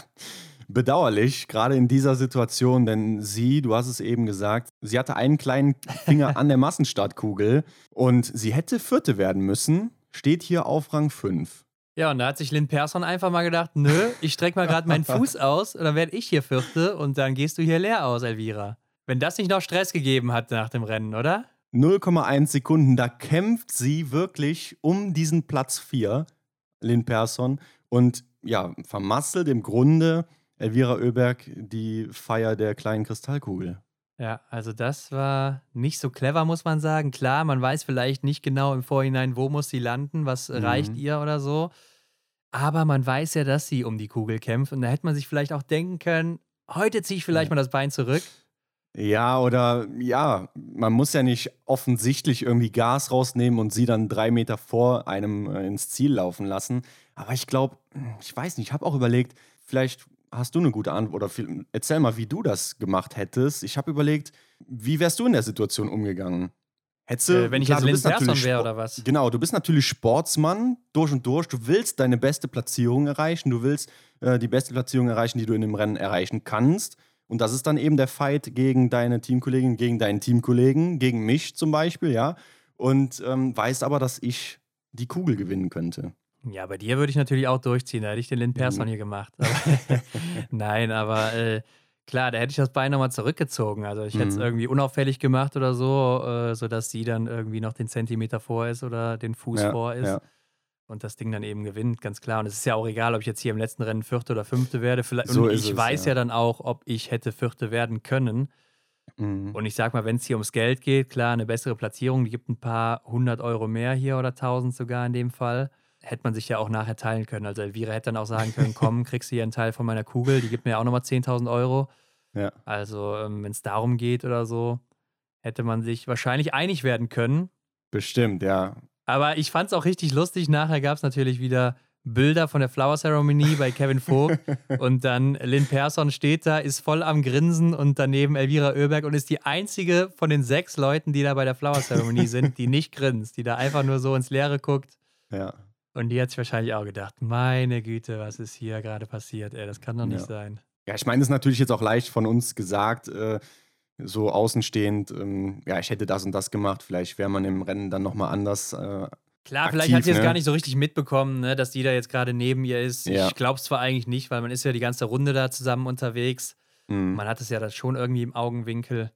bedauerlich, gerade in dieser Situation, denn sie, du hast es eben gesagt, sie hatte einen kleinen Finger an der Massenstartkugel und sie hätte Vierte werden müssen, steht hier auf Rang 5. Ja, und da hat sich Lynn Persson einfach mal gedacht, nö, ich strecke mal gerade meinen Fuß aus und dann werde ich hier Vierte und dann gehst du hier leer aus, Elvira. Wenn das nicht noch Stress gegeben hat nach dem Rennen, oder? 0,1 Sekunden. Da kämpft sie wirklich um diesen Platz 4, Lynn Persson. Und ja, vermasselt im Grunde Elvira Oeberg die Feier der kleinen Kristallkugel. Ja, also das war nicht so clever, muss man sagen. Klar, man weiß vielleicht nicht genau im Vorhinein, wo muss sie landen, was Mhm. reicht ihr oder so. Aber man weiß ja, dass sie um die Kugel kämpft. Und da hätte man sich vielleicht auch denken können, heute ziehe ich vielleicht mal das Bein zurück. Ja, oder ja, man muss ja nicht offensichtlich irgendwie Gas rausnehmen und sie dann drei Meter vor einem äh, ins Ziel laufen lassen. Aber ich glaube, ich weiß nicht, ich habe auch überlegt, vielleicht hast du eine gute Antwort oder viel, erzähl mal, wie du das gemacht hättest. Ich habe überlegt, wie wärst du in der Situation umgegangen? Hättest du, Äh, wenn ich klar, jetzt natürlich wäre oder was? Genau, du bist natürlich Sportsmann durch und durch. Du willst deine beste Platzierung erreichen. Du willst äh, die beste Platzierung erreichen, die du in dem Rennen erreichen kannst. Und das ist dann eben der Fight gegen deine Teamkollegin, gegen deinen Teamkollegen, gegen mich zum Beispiel, ja. Und ähm, weißt aber, dass ich die Kugel gewinnen könnte. Ja, bei dir würde ich natürlich auch durchziehen. Da hätte ich den Lynn Persson Mhm. hier gemacht. Aber Nein, aber äh, klar, da hätte ich das Bein nochmal zurückgezogen. Also ich hätte es Mhm. irgendwie unauffällig gemacht oder so, äh, sodass sie dann irgendwie noch den Zentimeter vor ist oder den Fuß Ja, vor ist. ja. Und das Ding dann eben gewinnt, ganz klar. Und es ist ja auch egal, ob ich jetzt hier im letzten Rennen Vierte oder Fünfte werde. Vielleicht, So und ich es, weiß ja. ja. dann auch, ob ich hätte Vierte werden können. Mhm. Und ich sag mal, wenn es hier ums Geld geht, klar, eine bessere Platzierung, die gibt ein paar hundert Euro mehr hier oder tausend sogar in dem Fall. Hätte man sich ja auch nachher teilen können. Also Elvira hätte dann auch sagen können, komm, kriegst du hier einen Teil von meiner Kugel, die gibt mir ja auch nochmal 10.000 Euro. Ja. Also ähm, wenn es darum geht oder so, hätte man sich wahrscheinlich einig werden können. Bestimmt, ja. Aber ich fand es auch richtig lustig. Nachher gab es natürlich wieder Bilder von der Flower Ceremony bei Kevin Vogt. und dann Lynn Persson steht da, ist voll am Grinsen und daneben Elvira Oeberg und ist die einzige von den sechs Leuten, die da bei der Flower Ceremony sind, die nicht grinst, die da einfach nur so ins Leere guckt. Ja. Und die hat sich wahrscheinlich auch gedacht: Meine Güte, was ist hier gerade passiert? Ey, das kann doch nicht Ja. sein. Ja, ich meine, es ist natürlich jetzt auch leicht von uns gesagt, äh, so außenstehend, ähm, ja, ich hätte das und das gemacht. Vielleicht wäre man im Rennen dann nochmal anders. Äh, Klar, vielleicht aktiv, hat sie es ne? gar nicht so richtig mitbekommen, ne, dass die da jetzt gerade neben ihr ist. Ja. Ich glaube es zwar eigentlich nicht, weil man ist ja die ganze Runde da zusammen unterwegs. mh. Man hat es ja dann schon irgendwie im Augenwinkel.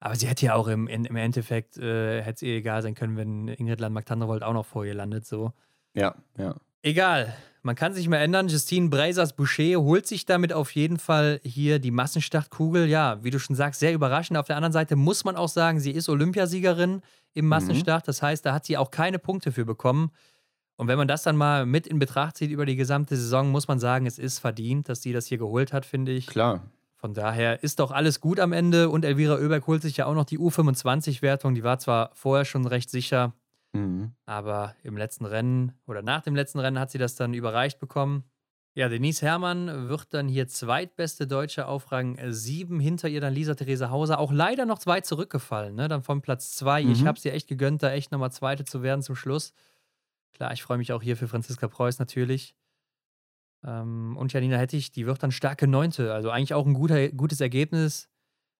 Aber sie hätte ja auch im, im Endeffekt, äh, hätte es ihr egal sein können, wenn Ingrid Landmark-Tandrevold auch noch vor ihr landet. So. Ja, ja. Egal, man kann sich mal ändern. Justine Breisers-Boucher holt sich damit auf jeden Fall hier die Massenstartkugel. Ja, wie du schon sagst, sehr überraschend. Auf der anderen Seite muss man auch sagen, sie ist Olympiasiegerin im Massenstart. Das heißt, da hat sie auch keine Punkte für bekommen. Und wenn man das dann mal mit in Betracht zieht über die gesamte Saison, muss man sagen, es ist verdient, dass sie das hier geholt hat, finde ich. Klar. Von daher ist doch alles gut am Ende. Und Elvira Oeberg holt sich ja auch noch die U25-Wertung. Die war zwar vorher schon recht sicher, Mhm. aber im letzten Rennen oder nach dem letzten Rennen hat sie das dann überreicht bekommen. Ja, Denise Herrmann wird dann hier zweitbeste Deutsche auf Rang 7. Hinter ihr dann Lisa Therese Hauser. Auch leider noch weit zurückgefallen, ne? Dann von Platz 2. Ich Mhm. habe sie echt gegönnt, da echt nochmal Zweite zu werden zum Schluss. Klar, ich freue mich auch hier für Franziska Preuß natürlich. Ähm, und Janina Hettich, die wird dann starke Neunte. Also eigentlich auch ein guter, gutes Ergebnis.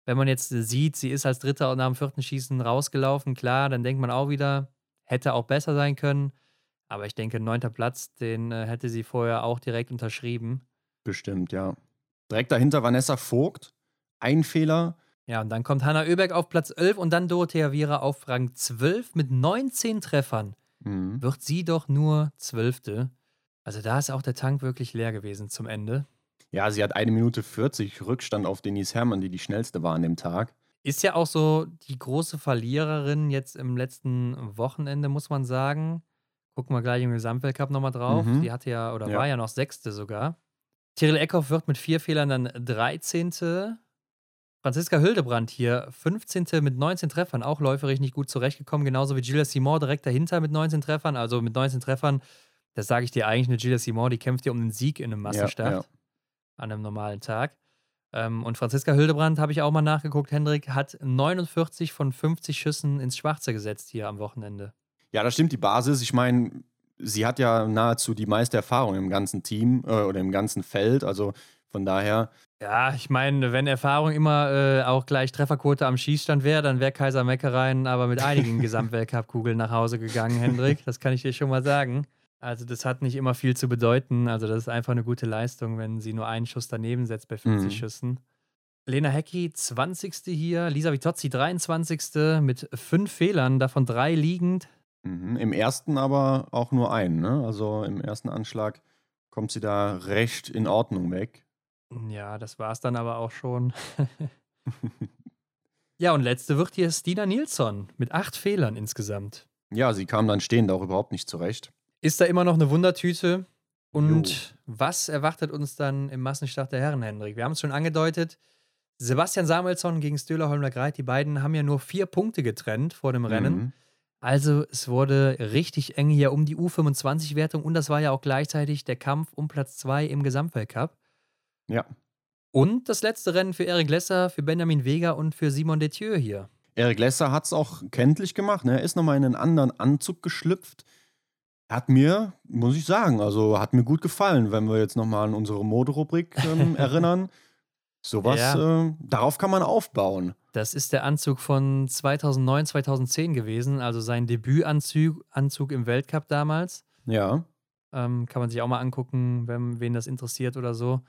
Wenn man jetzt sieht, sie ist als Dritter nach dem vierten Schießen rausgelaufen, klar, dann denkt man auch wieder, hätte auch besser sein können. Aber ich denke, neunter Platz, den äh, hätte sie vorher auch direkt unterschrieben. Bestimmt, ja. Direkt dahinter Vanessa Vogt. Ein Fehler. Ja, und dann kommt Hanna Oeberg auf Platz 11 und dann Dorothea Viera auf Rang 12 mit 19 Treffern. Mhm. Wird sie doch nur Zwölfte. Also da ist auch der Tank wirklich leer gewesen zum Ende. Ja, sie hat eine Minute 40 Rückstand auf Denise Herrmann, die die schnellste war an dem Tag. Ist ja auch so die große Verliererin jetzt im letzten Wochenende, muss man sagen. Gucken wir gleich im Gesamtweltcup nochmal drauf. Mhm. Die hatte ja, oder Ja. war ja noch Sechste sogar. Tyrell Eckhoff wird mit vier Fehlern dann 13. Franziska Hildebrand hier 15. mit 19 Treffern, auch läuferisch nicht gut zurechtgekommen, genauso wie Gilles Simon direkt dahinter mit 19 Treffern. Also mit 19 Treffern, das sage ich dir eigentlich, eine Gilles Simon, die kämpft ja um den Sieg in einem Massenstart Ja, ja. an einem normalen Tag. Ähm, und Franziska Hildebrand, habe ich auch mal nachgeguckt, Hendrik, hat 49 von 50 Schüssen ins Schwarze gesetzt hier am Wochenende. Ja, das stimmt, die Basis. Ich meine, sie hat ja nahezu die meiste Erfahrung im ganzen Team äh, oder im ganzen Feld. Also von daher, Ja, ich meine, wenn Erfahrung immer äh, auch gleich Trefferquote am Schießstand wäre, dann wäre Kaiser Meckereien aber mit einigen Gesamtweltcup-Kugeln nach Hause gegangen, Hendrik. Das kann ich dir schon mal sagen. Also, das hat nicht immer viel zu bedeuten. Also, das ist einfach eine gute Leistung, wenn sie nur einen Schuss daneben setzt bei 50 Mhm. Schüssen. Lena Hecki 20. hier, Lisa Vitozzi 23. mit fünf Fehlern, davon drei liegend. Mhm. Im ersten aber auch nur einen, ne? Also im ersten Anschlag kommt sie da recht in Ordnung weg. Ja, das war es dann aber auch schon. ja, und letzte wird hier Stina Nilsson mit acht Fehlern insgesamt. Ja, sie kam dann stehend auch überhaupt nicht zurecht. Ist da immer noch eine Wundertüte. Und jo. was erwartet uns dann im Massenstart der Herren, Hendrik? Wir haben es schon angedeutet. Sebastian Samuelsson gegen Stöhler Holmler Greit, die beiden haben ja nur vier Punkte getrennt vor dem Rennen. Mhm. Also es wurde richtig eng hier um die U25-Wertung und das war ja auch gleichzeitig der Kampf um Platz 2 im Gesamtweltcup. Ja. Und das letzte Rennen für Eric Lesser, für Benjamin Vega und für Simon Detieu hier. Eric Lesser hat es auch kenntlich gemacht. Ne? Er ist nochmal in einen anderen Anzug geschlüpft. Hat mir, muss ich sagen, also hat mir gut gefallen, wenn wir jetzt nochmal an unsere Moderubrik ähm, erinnern. Sowas, ja. äh, darauf kann man aufbauen. Das ist der Anzug von 2009, 2010 gewesen, also sein Debütanzug Anzug im Weltcup damals. Ja. Ähm, kann man sich auch mal angucken, wenn wen das interessiert oder so.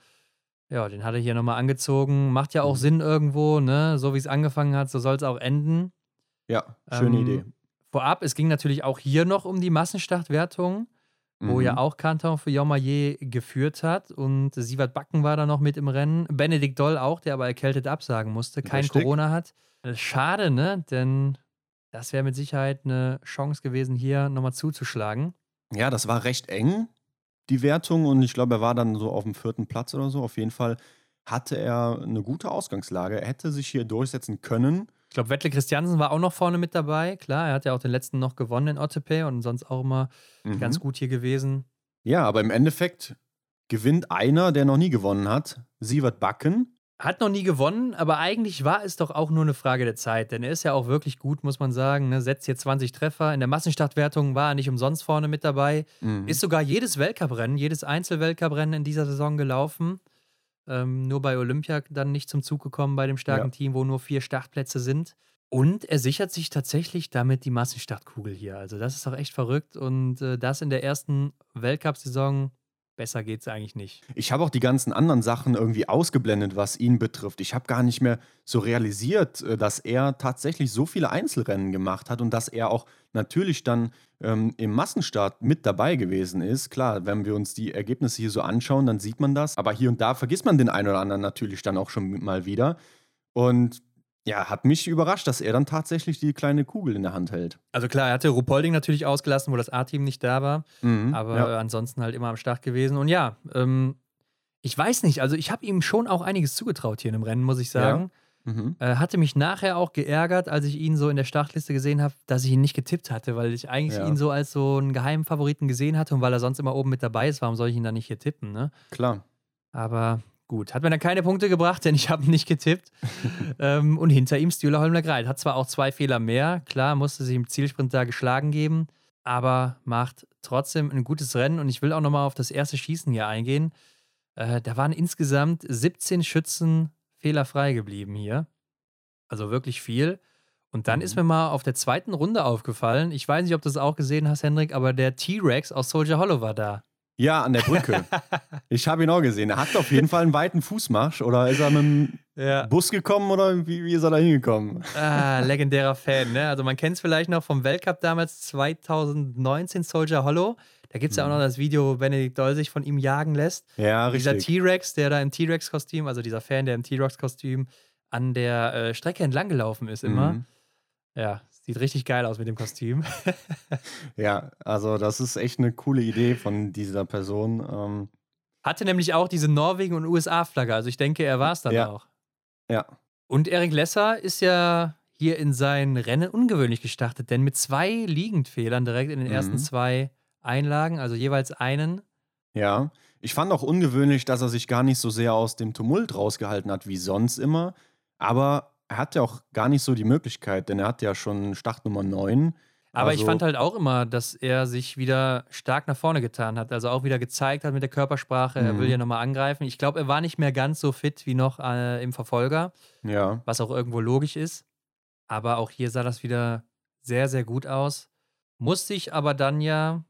Ja, den hat er hier nochmal angezogen. Macht ja auch mhm. Sinn irgendwo, ne? So wie es angefangen hat, so soll es auch enden. Ja, schöne ähm, Idee. Vorab, es ging natürlich auch hier noch um die Massenstartwertung wo mhm. ja auch Kanton für Jomaye geführt hat. Und Sievert Backen war da noch mit im Rennen. Benedikt Doll auch, der aber erkältet absagen musste, kein Richtig. Corona hat. Schade, ne? Denn das wäre mit Sicherheit eine Chance gewesen, hier nochmal zuzuschlagen. Ja, das war recht eng, die Wertung. Und ich glaube, er war dann so auf dem vierten Platz oder so. Auf jeden Fall hatte er eine gute Ausgangslage. Er hätte sich hier durchsetzen können. Ich glaube, Wettle Christiansen war auch noch vorne mit dabei. Klar, er hat ja auch den letzten noch gewonnen in Ottepe und sonst auch immer mhm. ganz gut hier gewesen. Ja, aber im Endeffekt gewinnt einer, der noch nie gewonnen hat, Sievert Backen. Hat noch nie gewonnen, aber eigentlich war es doch auch nur eine Frage der Zeit, denn er ist ja auch wirklich gut, muss man sagen. Ne? Setzt hier 20 Treffer. In der Massenstartwertung war er nicht umsonst vorne mit dabei. Mhm. Ist sogar jedes Weltcuprennen, jedes Einzelweltcuprennen in dieser Saison gelaufen. Ähm, nur bei Olympia dann nicht zum Zug gekommen bei dem starken ja. Team, wo nur vier Startplätze sind. Und er sichert sich tatsächlich damit die Massenstartkugel hier. Also das ist doch echt verrückt. Und äh, das in der ersten Weltcup-Saison Besser geht's eigentlich nicht. Ich habe auch die ganzen anderen Sachen irgendwie ausgeblendet, was ihn betrifft. Ich habe gar nicht mehr so realisiert, äh, dass er tatsächlich so viele Einzelrennen gemacht hat und dass er auch natürlich dann ähm, im Massenstart mit dabei gewesen ist. Klar, wenn wir uns die Ergebnisse hier so anschauen, dann sieht man das. Aber hier und da vergisst man den einen oder anderen natürlich dann auch schon mal wieder. Und ja, hat mich überrascht, dass er dann tatsächlich die kleine Kugel in der Hand hält. Also klar, er hatte Rupolding natürlich ausgelassen, wo das A-Team nicht da war. Mhm, aber ja. ansonsten halt immer am Start gewesen. Und ja, ähm, ich weiß nicht, also ich habe ihm schon auch einiges zugetraut hier in dem Rennen, muss ich sagen. Ja. Mhm. Äh, hatte mich nachher auch geärgert, als ich ihn so in der Startliste gesehen habe, dass ich ihn nicht getippt hatte, weil ich eigentlich ja. ihn so als so einen geheimen Favoriten gesehen hatte und weil er sonst immer oben mit dabei ist, warum soll ich ihn dann nicht hier tippen, ne? Klar. Aber Gut, hat mir dann keine Punkte gebracht, denn ich habe nicht getippt. ähm, und hinter ihm Stühler Holmler Greit. Hat zwar auch zwei Fehler mehr, klar, musste sich im Zielsprint da geschlagen geben, aber macht trotzdem ein gutes Rennen. Und ich will auch nochmal auf das erste Schießen hier eingehen. Äh, da waren insgesamt 17 Schützen fehlerfrei geblieben hier. Also wirklich viel. Und dann mhm. ist mir mal auf der zweiten Runde aufgefallen, ich weiß nicht, ob du das auch gesehen hast, Hendrik, aber der T-Rex aus Soldier Hollow war da. Ja, an der Brücke. ich habe ihn auch gesehen. Er hat auf jeden Fall einen weiten Fußmarsch. Oder ist er mit dem ja. Bus gekommen oder wie, wie ist er da hingekommen? Ah, legendärer Fan, ne? Also man kennt es vielleicht noch vom Weltcup damals 2019 Soldier Hollow. Da gibt es ja auch noch mhm. das Video, wo Benedikt Doll sich von ihm jagen lässt. Ja, richtig. Dieser T-Rex, der da im T-Rex-Kostüm, also dieser Fan, der im T-Rex-Kostüm an der äh, Strecke entlang gelaufen ist immer. Mhm. Ja, Sieht richtig geil aus mit dem Kostüm. ja, also das ist echt eine coole Idee von dieser Person. Ähm Hatte nämlich auch diese Norwegen- und USA-Flagge. Also ich denke, er war es dann ja. auch. Ja. Und Erik Lesser ist ja hier in sein Rennen ungewöhnlich gestartet, denn mit zwei Liegendfehlern direkt in den mhm. ersten zwei Einlagen, also jeweils einen. Ja, ich fand auch ungewöhnlich, dass er sich gar nicht so sehr aus dem Tumult rausgehalten hat wie sonst immer. Aber er hat ja auch gar nicht so die Möglichkeit, denn er hat ja schon Startnummer 9. Aber also, ich fand halt auch immer, dass er sich wieder stark nach vorne getan hat. Also auch wieder gezeigt hat mit der Körpersprache, er will mhm. ja nochmal angreifen. Ich glaube, er war nicht mehr ganz so fit wie noch äh, im Verfolger. Ja. Was auch irgendwo logisch ist. Aber auch hier sah das wieder sehr, sehr gut aus. Musste ich aber dann ja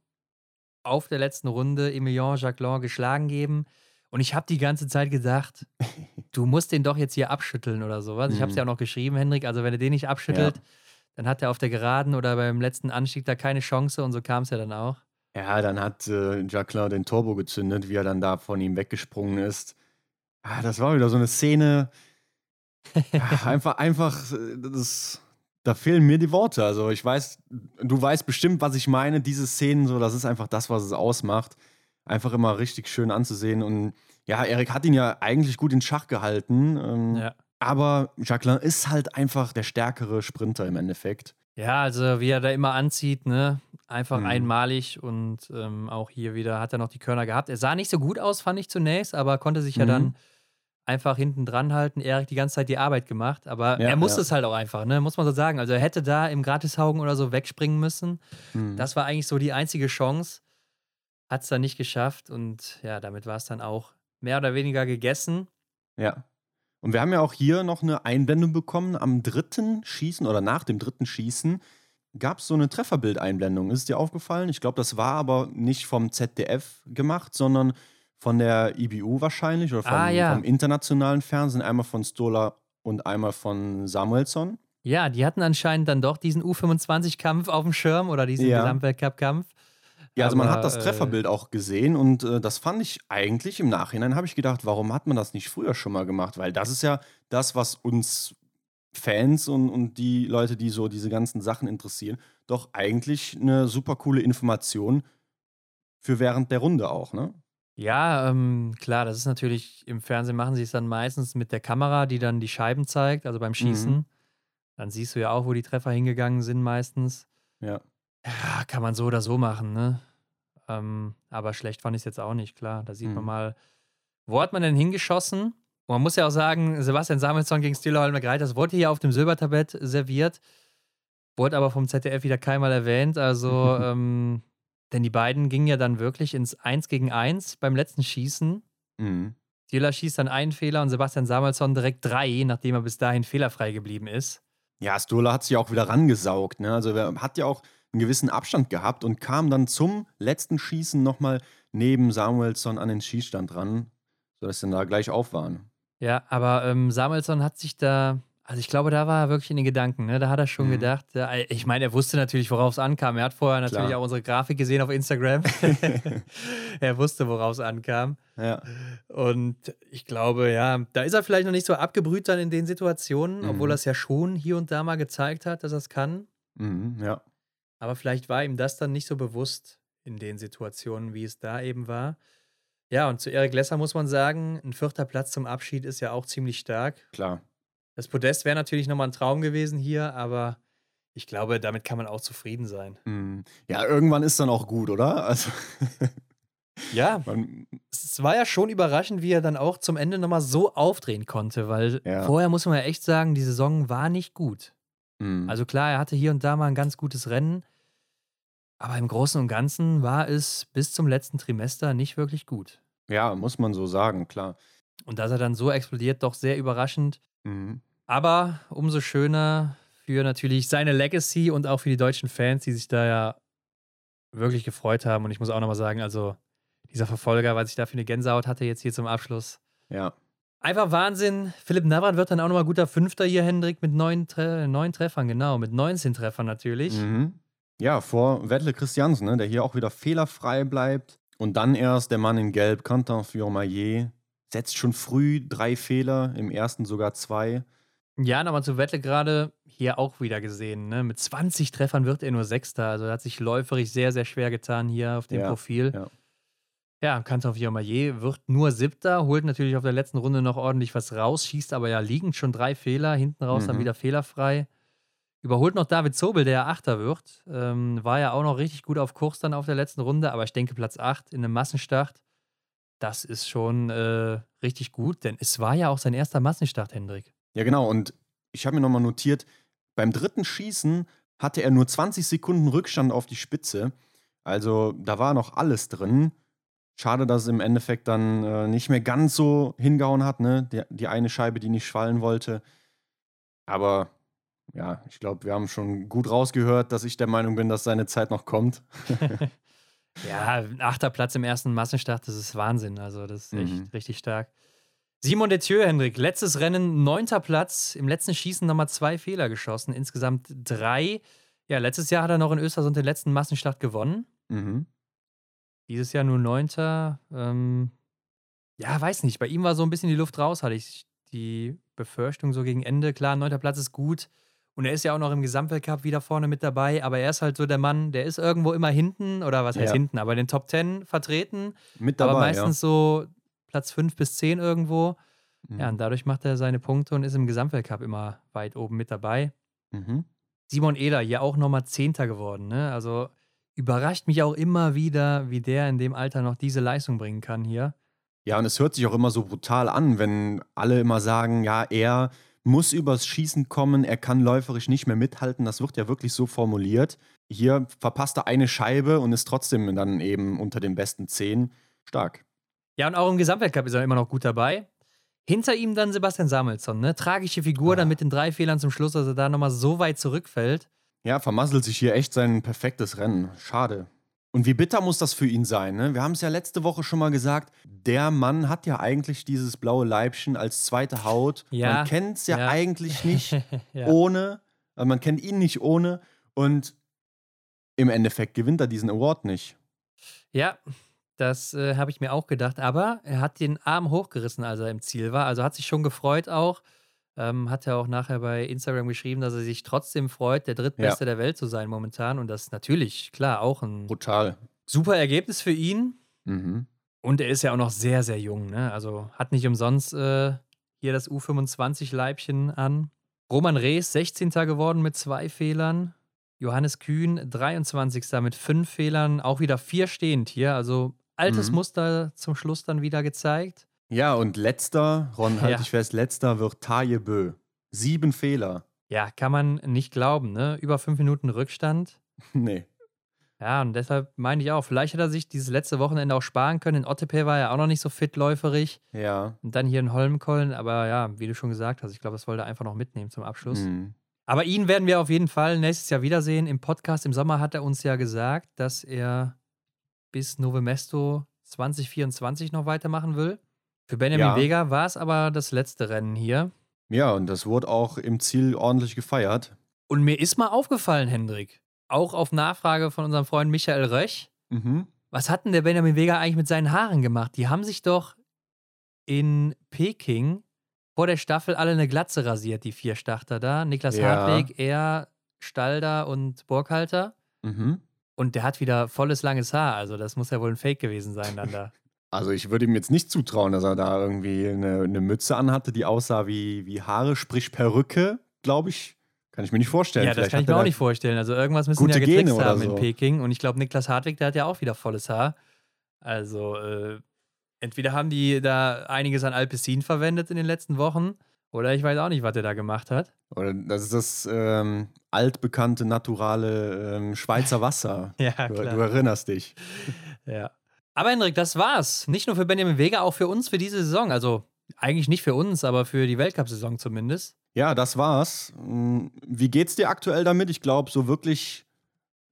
auf der letzten Runde Emilien Jacquelin geschlagen geben. Und ich habe die ganze Zeit gedacht, du musst den doch jetzt hier abschütteln oder sowas. Ich habe es Mhm. ja auch noch geschrieben, Hendrik. Also, wenn er den nicht abschüttelt, dann hat er auf der Geraden oder beim letzten Anstieg da keine Chance und so kam es ja dann auch. Ja, dann hat äh, Jacqueline den Turbo gezündet, wie er dann da von ihm weggesprungen ist. Ah, das war wieder so eine Szene. Ja, einfach, einfach, äh, das, da fehlen mir die Worte. Also ich weiß, du weißt bestimmt, was ich meine. Diese Szenen, so, das ist einfach das, was es ausmacht. Einfach immer richtig schön anzusehen. Und ja, Erik hat ihn ja eigentlich gut in Schach gehalten. Ähm, Ja. Aber Jacqueline ist halt einfach der stärkere Sprinter im Endeffekt. Ja, also wie er da immer anzieht, ne? Einfach Mhm. einmalig und ähm, auch hier wieder hat er noch die Körner gehabt. Er sah nicht so gut aus, fand ich zunächst, aber konnte sich ja Mhm. dann einfach hinten dran halten. Erik die ganze Zeit die Arbeit gemacht, aber Ja, er musste ja. es halt auch einfach, ne? Muss man so sagen. Also er hätte da im Gratishaugen oder so wegspringen müssen. Mhm. Das war eigentlich so die einzige Chance. Hat es dann nicht geschafft und ja, damit war es dann auch mehr oder weniger gegessen. Ja. Und wir haben ja auch hier noch eine Einblendung bekommen. Am dritten Schießen oder nach dem dritten Schießen gab es so eine Trefferbildeinblendung. Ist dir aufgefallen? Ich glaube, das war aber nicht vom ZDF gemacht, sondern von der IBU wahrscheinlich oder vom, Ah, ja. vom internationalen Fernsehen. Einmal von Stola und einmal von Samuelsson. Ja, die hatten anscheinend dann doch diesen U25-Kampf auf dem Schirm oder diesen Ja. Gesamtweltcup-Kampf. Ja, also man hat das äh, Trefferbild auch gesehen und äh, das fand ich eigentlich im Nachhinein, habe ich gedacht, warum hat man das nicht früher schon mal gemacht? Weil das ist ja das, was uns Fans und, und die Leute, die so diese ganzen Sachen interessieren, doch eigentlich eine super coole Information für während der Runde auch, ne? Ja, ähm, klar, das ist natürlich, im Fernsehen machen sie es dann meistens mit der Kamera, die dann die Scheiben zeigt, also beim Schießen. Mhm. Dann siehst du ja auch, wo die Treffer hingegangen sind meistens. Ja. Ja, kann man so oder so machen, ne? Ähm, aber schlecht fand ich es jetzt auch nicht, klar. Da sieht man Mhm. mal, wo hat man denn hingeschossen? Und man muss ja auch sagen, Sebastian Samuelsson gegen Stilleholmer Greit, das wurde hier auf dem Silbertablett serviert, wurde aber vom ZDF wieder keinmal erwähnt. Also, ähm, denn die beiden gingen ja dann wirklich ins 1 gegen 1 beim letzten Schießen. Mhm. Stiller schießt dann einen Fehler und Sebastian Samuelsson direkt drei, nachdem er bis dahin fehlerfrei geblieben ist. Ja, Stola hat sich auch wieder rangesaugt, ne? Also er hat ja auch einen gewissen Abstand gehabt und kam dann zum letzten Schießen nochmal neben Samuelsson an den Schießstand ran, sodass sie dann da gleich auf waren. Ja, aber ähm, Samuelsson hat sich da, also ich glaube, da war er wirklich in den Gedanken, ne? Da hat er schon Mhm. gedacht, ja, ich meine, er wusste natürlich, worauf es ankam. Er hat vorher natürlich Klar. auch unsere Grafik gesehen auf Instagram. er wusste, worauf es ankam. Ja. Und ich glaube, ja, da ist er vielleicht noch nicht so abgebrüht dann in den Situationen, Mhm. obwohl er es ja schon hier und da mal gezeigt hat, dass er es kann. Mhm, ja. Aber vielleicht war ihm das dann nicht so bewusst in den Situationen, wie es da eben war. Ja, und zu Erik Lesser muss man sagen, ein vierter Platz zum Abschied ist ja auch ziemlich stark. Klar. Das Podest wäre natürlich nochmal ein Traum gewesen hier, aber ich glaube, damit kann man auch zufrieden sein. Mhm. Ja, irgendwann ist dann auch gut, oder? Also, Ja, man, es war ja schon überraschend, wie er dann auch zum Ende nochmal so aufdrehen konnte, weil Ja. vorher muss man ja echt sagen, die Saison war nicht gut. Mhm. Also klar, er hatte hier und da mal ein ganz gutes Rennen, aber im Großen und Ganzen war es bis zum letzten Trimester nicht wirklich gut. ja, muss man so sagen, klar. Und dass er dann so explodiert, doch sehr überraschend. Mhm. Aber umso schöner für natürlich seine Legacy und auch für die deutschen Fans, die sich da ja wirklich gefreut haben. Und ich muss auch nochmal sagen, also dieser Verfolger, was ich da für eine Gänsehaut hatte, jetzt hier zum Abschluss. Ja. Einfach Wahnsinn. Philipp Navrat wird dann auch nochmal guter Fünfter hier, Hendrik, mit neun, Tre neun Treffern, genau, mit 19 Treffern natürlich. Mhm. Ja, vor Wettle Christiansen, ne, der hier auch wieder fehlerfrei bleibt. Und dann erst der Mann in Gelb, Quentin Fiormaillet, setzt schon früh drei Fehler, im ersten sogar zwei. Ja, nochmal zu Wettle gerade hier auch wieder gesehen. Ne? Mit 20 Treffern wird er nur Sechster. Also hat sich läuferisch sehr, sehr schwer getan hier auf dem Ja, Profil. ja. Ja, Kantor Fiormaillet wird nur Siebter, holt natürlich auf der letzten Runde noch ordentlich was raus, schießt aber ja liegend schon drei Fehler, hinten raus dann Mhm. wieder fehlerfrei. Überholt noch David Zobel, der ja Achter wird. Ähm, war ja auch noch richtig gut auf Kurs dann auf der letzten Runde, aber ich denke Platz 8 in einem Massenstart, das ist schon äh, richtig gut, denn es war ja auch sein erster Massenstart, Hendrik. Ja, genau. Und ich habe mir nochmal notiert, beim dritten Schießen hatte er nur 20 Sekunden Rückstand auf die Spitze. Also da war noch alles drin. Schade, dass es im Endeffekt dann äh, nicht mehr ganz so hingehauen hat, ne? Die, die eine Scheibe, die nicht fallen wollte. Aber ja, ich glaube, wir haben schon gut rausgehört, dass ich der Meinung bin, dass seine Zeit noch kommt. Ja, ein achter Platz im ersten Massenstart, das ist Wahnsinn. Also, das ist echt Mhm. richtig stark. Simon Detieu, Hendrik, letztes Rennen, neunter Platz. Im letzten Schießen nochmal zwei Fehler geschossen, insgesamt drei. Ja, letztes Jahr hat er noch in Östersund den letzten Massenstart gewonnen. Mhm. Dieses Jahr nur neunter. Ähm, ja, weiß nicht. Bei ihm war so ein bisschen die Luft raus, hatte ich die Befürchtung so gegen Ende. Klar, neunter Platz ist gut. Und er ist ja auch noch im Gesamtweltcup wieder vorne mit dabei. Aber er ist halt so der Mann, der ist irgendwo immer hinten, oder was heißt Ja. hinten, aber in den Top Ten vertreten. Mit dabei, aber meistens so Platz 5 bis 10 irgendwo. ja. Ja, und dadurch macht er seine Punkte und ist im Gesamtweltcup immer weit oben mit dabei. Mhm. Simon Eder hier auch nochmal Zehnter geworden. Ne? Also überrascht mich auch immer wieder, wie der in dem Alter noch diese Leistung bringen kann hier. Ja, und es hört sich auch immer so brutal an, wenn alle immer sagen, ja, er muss übers Schießen kommen, er kann läuferisch nicht mehr mithalten. Das wird ja wirklich so formuliert. Hier verpasst er eine Scheibe und ist trotzdem dann eben unter den besten zehn. Stark. Ja, und auch im Gesamtweltcup ist er immer noch gut dabei. Hinter ihm dann Sebastian Samuelsson, ne? Tragische Figur, Ah. dann mit den drei Fehlern zum Schluss, dass er da nochmal so weit zurückfällt. Ja, vermasselt sich hier echt sein perfektes Rennen. Schade. Und wie bitter muss das für ihn sein? Ne? Wir haben es ja letzte Woche schon mal gesagt, der Mann hat ja eigentlich dieses blaue Leibchen als zweite Haut. Ja, Man kennt es ja, ja. eigentlich nicht ja. ohne, also man kennt ihn nicht ohne und im Endeffekt gewinnt er diesen Award nicht. Ja, das äh, habe ich mir auch gedacht. Aber er hat den Arm hochgerissen, als er im Ziel war. Also hat sich schon gefreut auch. Ähm, hat er auch nachher bei Instagram geschrieben, dass er sich trotzdem freut, der drittbeste der Welt zu sein momentan. Und das ist natürlich, klar, auch ein Brutal. super Ergebnis für ihn. Mhm. Und er ist ja auch noch sehr, sehr jung. Ne? Also hat nicht umsonst äh, hier das U25-Leibchen an. Roman Rees, 16. geworden mit zwei Fehlern. Johannes Kühn, 23. mit fünf Fehlern. Auch wieder vier stehend hier. Also altes Mhm. Muster zum Schluss dann wieder gezeigt. Ja, und letzter, Ron, halte Ja. ich fest, letzter wird Taje Bö. Sieben Fehler. Ja, kann man nicht glauben, ne? Über fünf Minuten Rückstand. nee. Ja, und deshalb meine ich auch, vielleicht hat er sich dieses letzte Wochenende auch sparen können. In Ottepe war er auch noch nicht so fit läuferig. Ja. Und dann hier in Holmenkollen. Aber ja, wie du schon gesagt hast, ich glaube, das wollte er einfach noch mitnehmen zum Abschluss. Mhm. Aber ihn werden wir auf jeden Fall nächstes Jahr wiedersehen. Im Podcast im Sommer hat er uns ja gesagt, dass er bis Novemesto 2024 noch weitermachen will. Für Benjamin Ja. Vega war es aber das letzte Rennen hier. Ja, und das wurde auch im Ziel ordentlich gefeiert. Und mir ist mal aufgefallen, Hendrik, auch auf Nachfrage von unserem Freund Michael Röch, Mhm. was hat denn der Benjamin Vega eigentlich mit seinen Haaren gemacht? Die haben sich doch in Peking vor der Staffel alle eine Glatze rasiert, die vier Starter da. Niklas Ja. Hartweg, er, Stalder und Burghalter. Mhm. Und der hat wieder volles langes Haar. Also das muss ja wohl ein Fake gewesen sein dann da. Also ich würde ihm jetzt nicht zutrauen, dass er da irgendwie eine, eine Mütze anhatte, die aussah wie, wie Haare, sprich Perücke, glaube ich. Kann ich mir nicht vorstellen. ja, das Vielleicht kann ich mir auch nicht vorstellen. Also irgendwas müssen ja getrickst haben so. in Peking. Und ich glaube, Niklas Hartwig, der hat ja auch wieder volles Haar. Also äh, entweder haben die da einiges an Alpecin verwendet in den letzten Wochen. Oder ich weiß auch nicht, was der da gemacht hat. Oder das ist das ähm, altbekannte, naturale ähm, Schweizer Wasser. Ja, du, du erinnerst dich. Ja. Aber Hendrik, das war's. Nicht nur für Benjamin Vega, auch für uns für diese Saison. Also eigentlich nicht für uns, aber für die Weltcup-Saison zumindest. Ja, das war's. Hm, Wie geht's dir aktuell damit? Ich glaube, so wirklich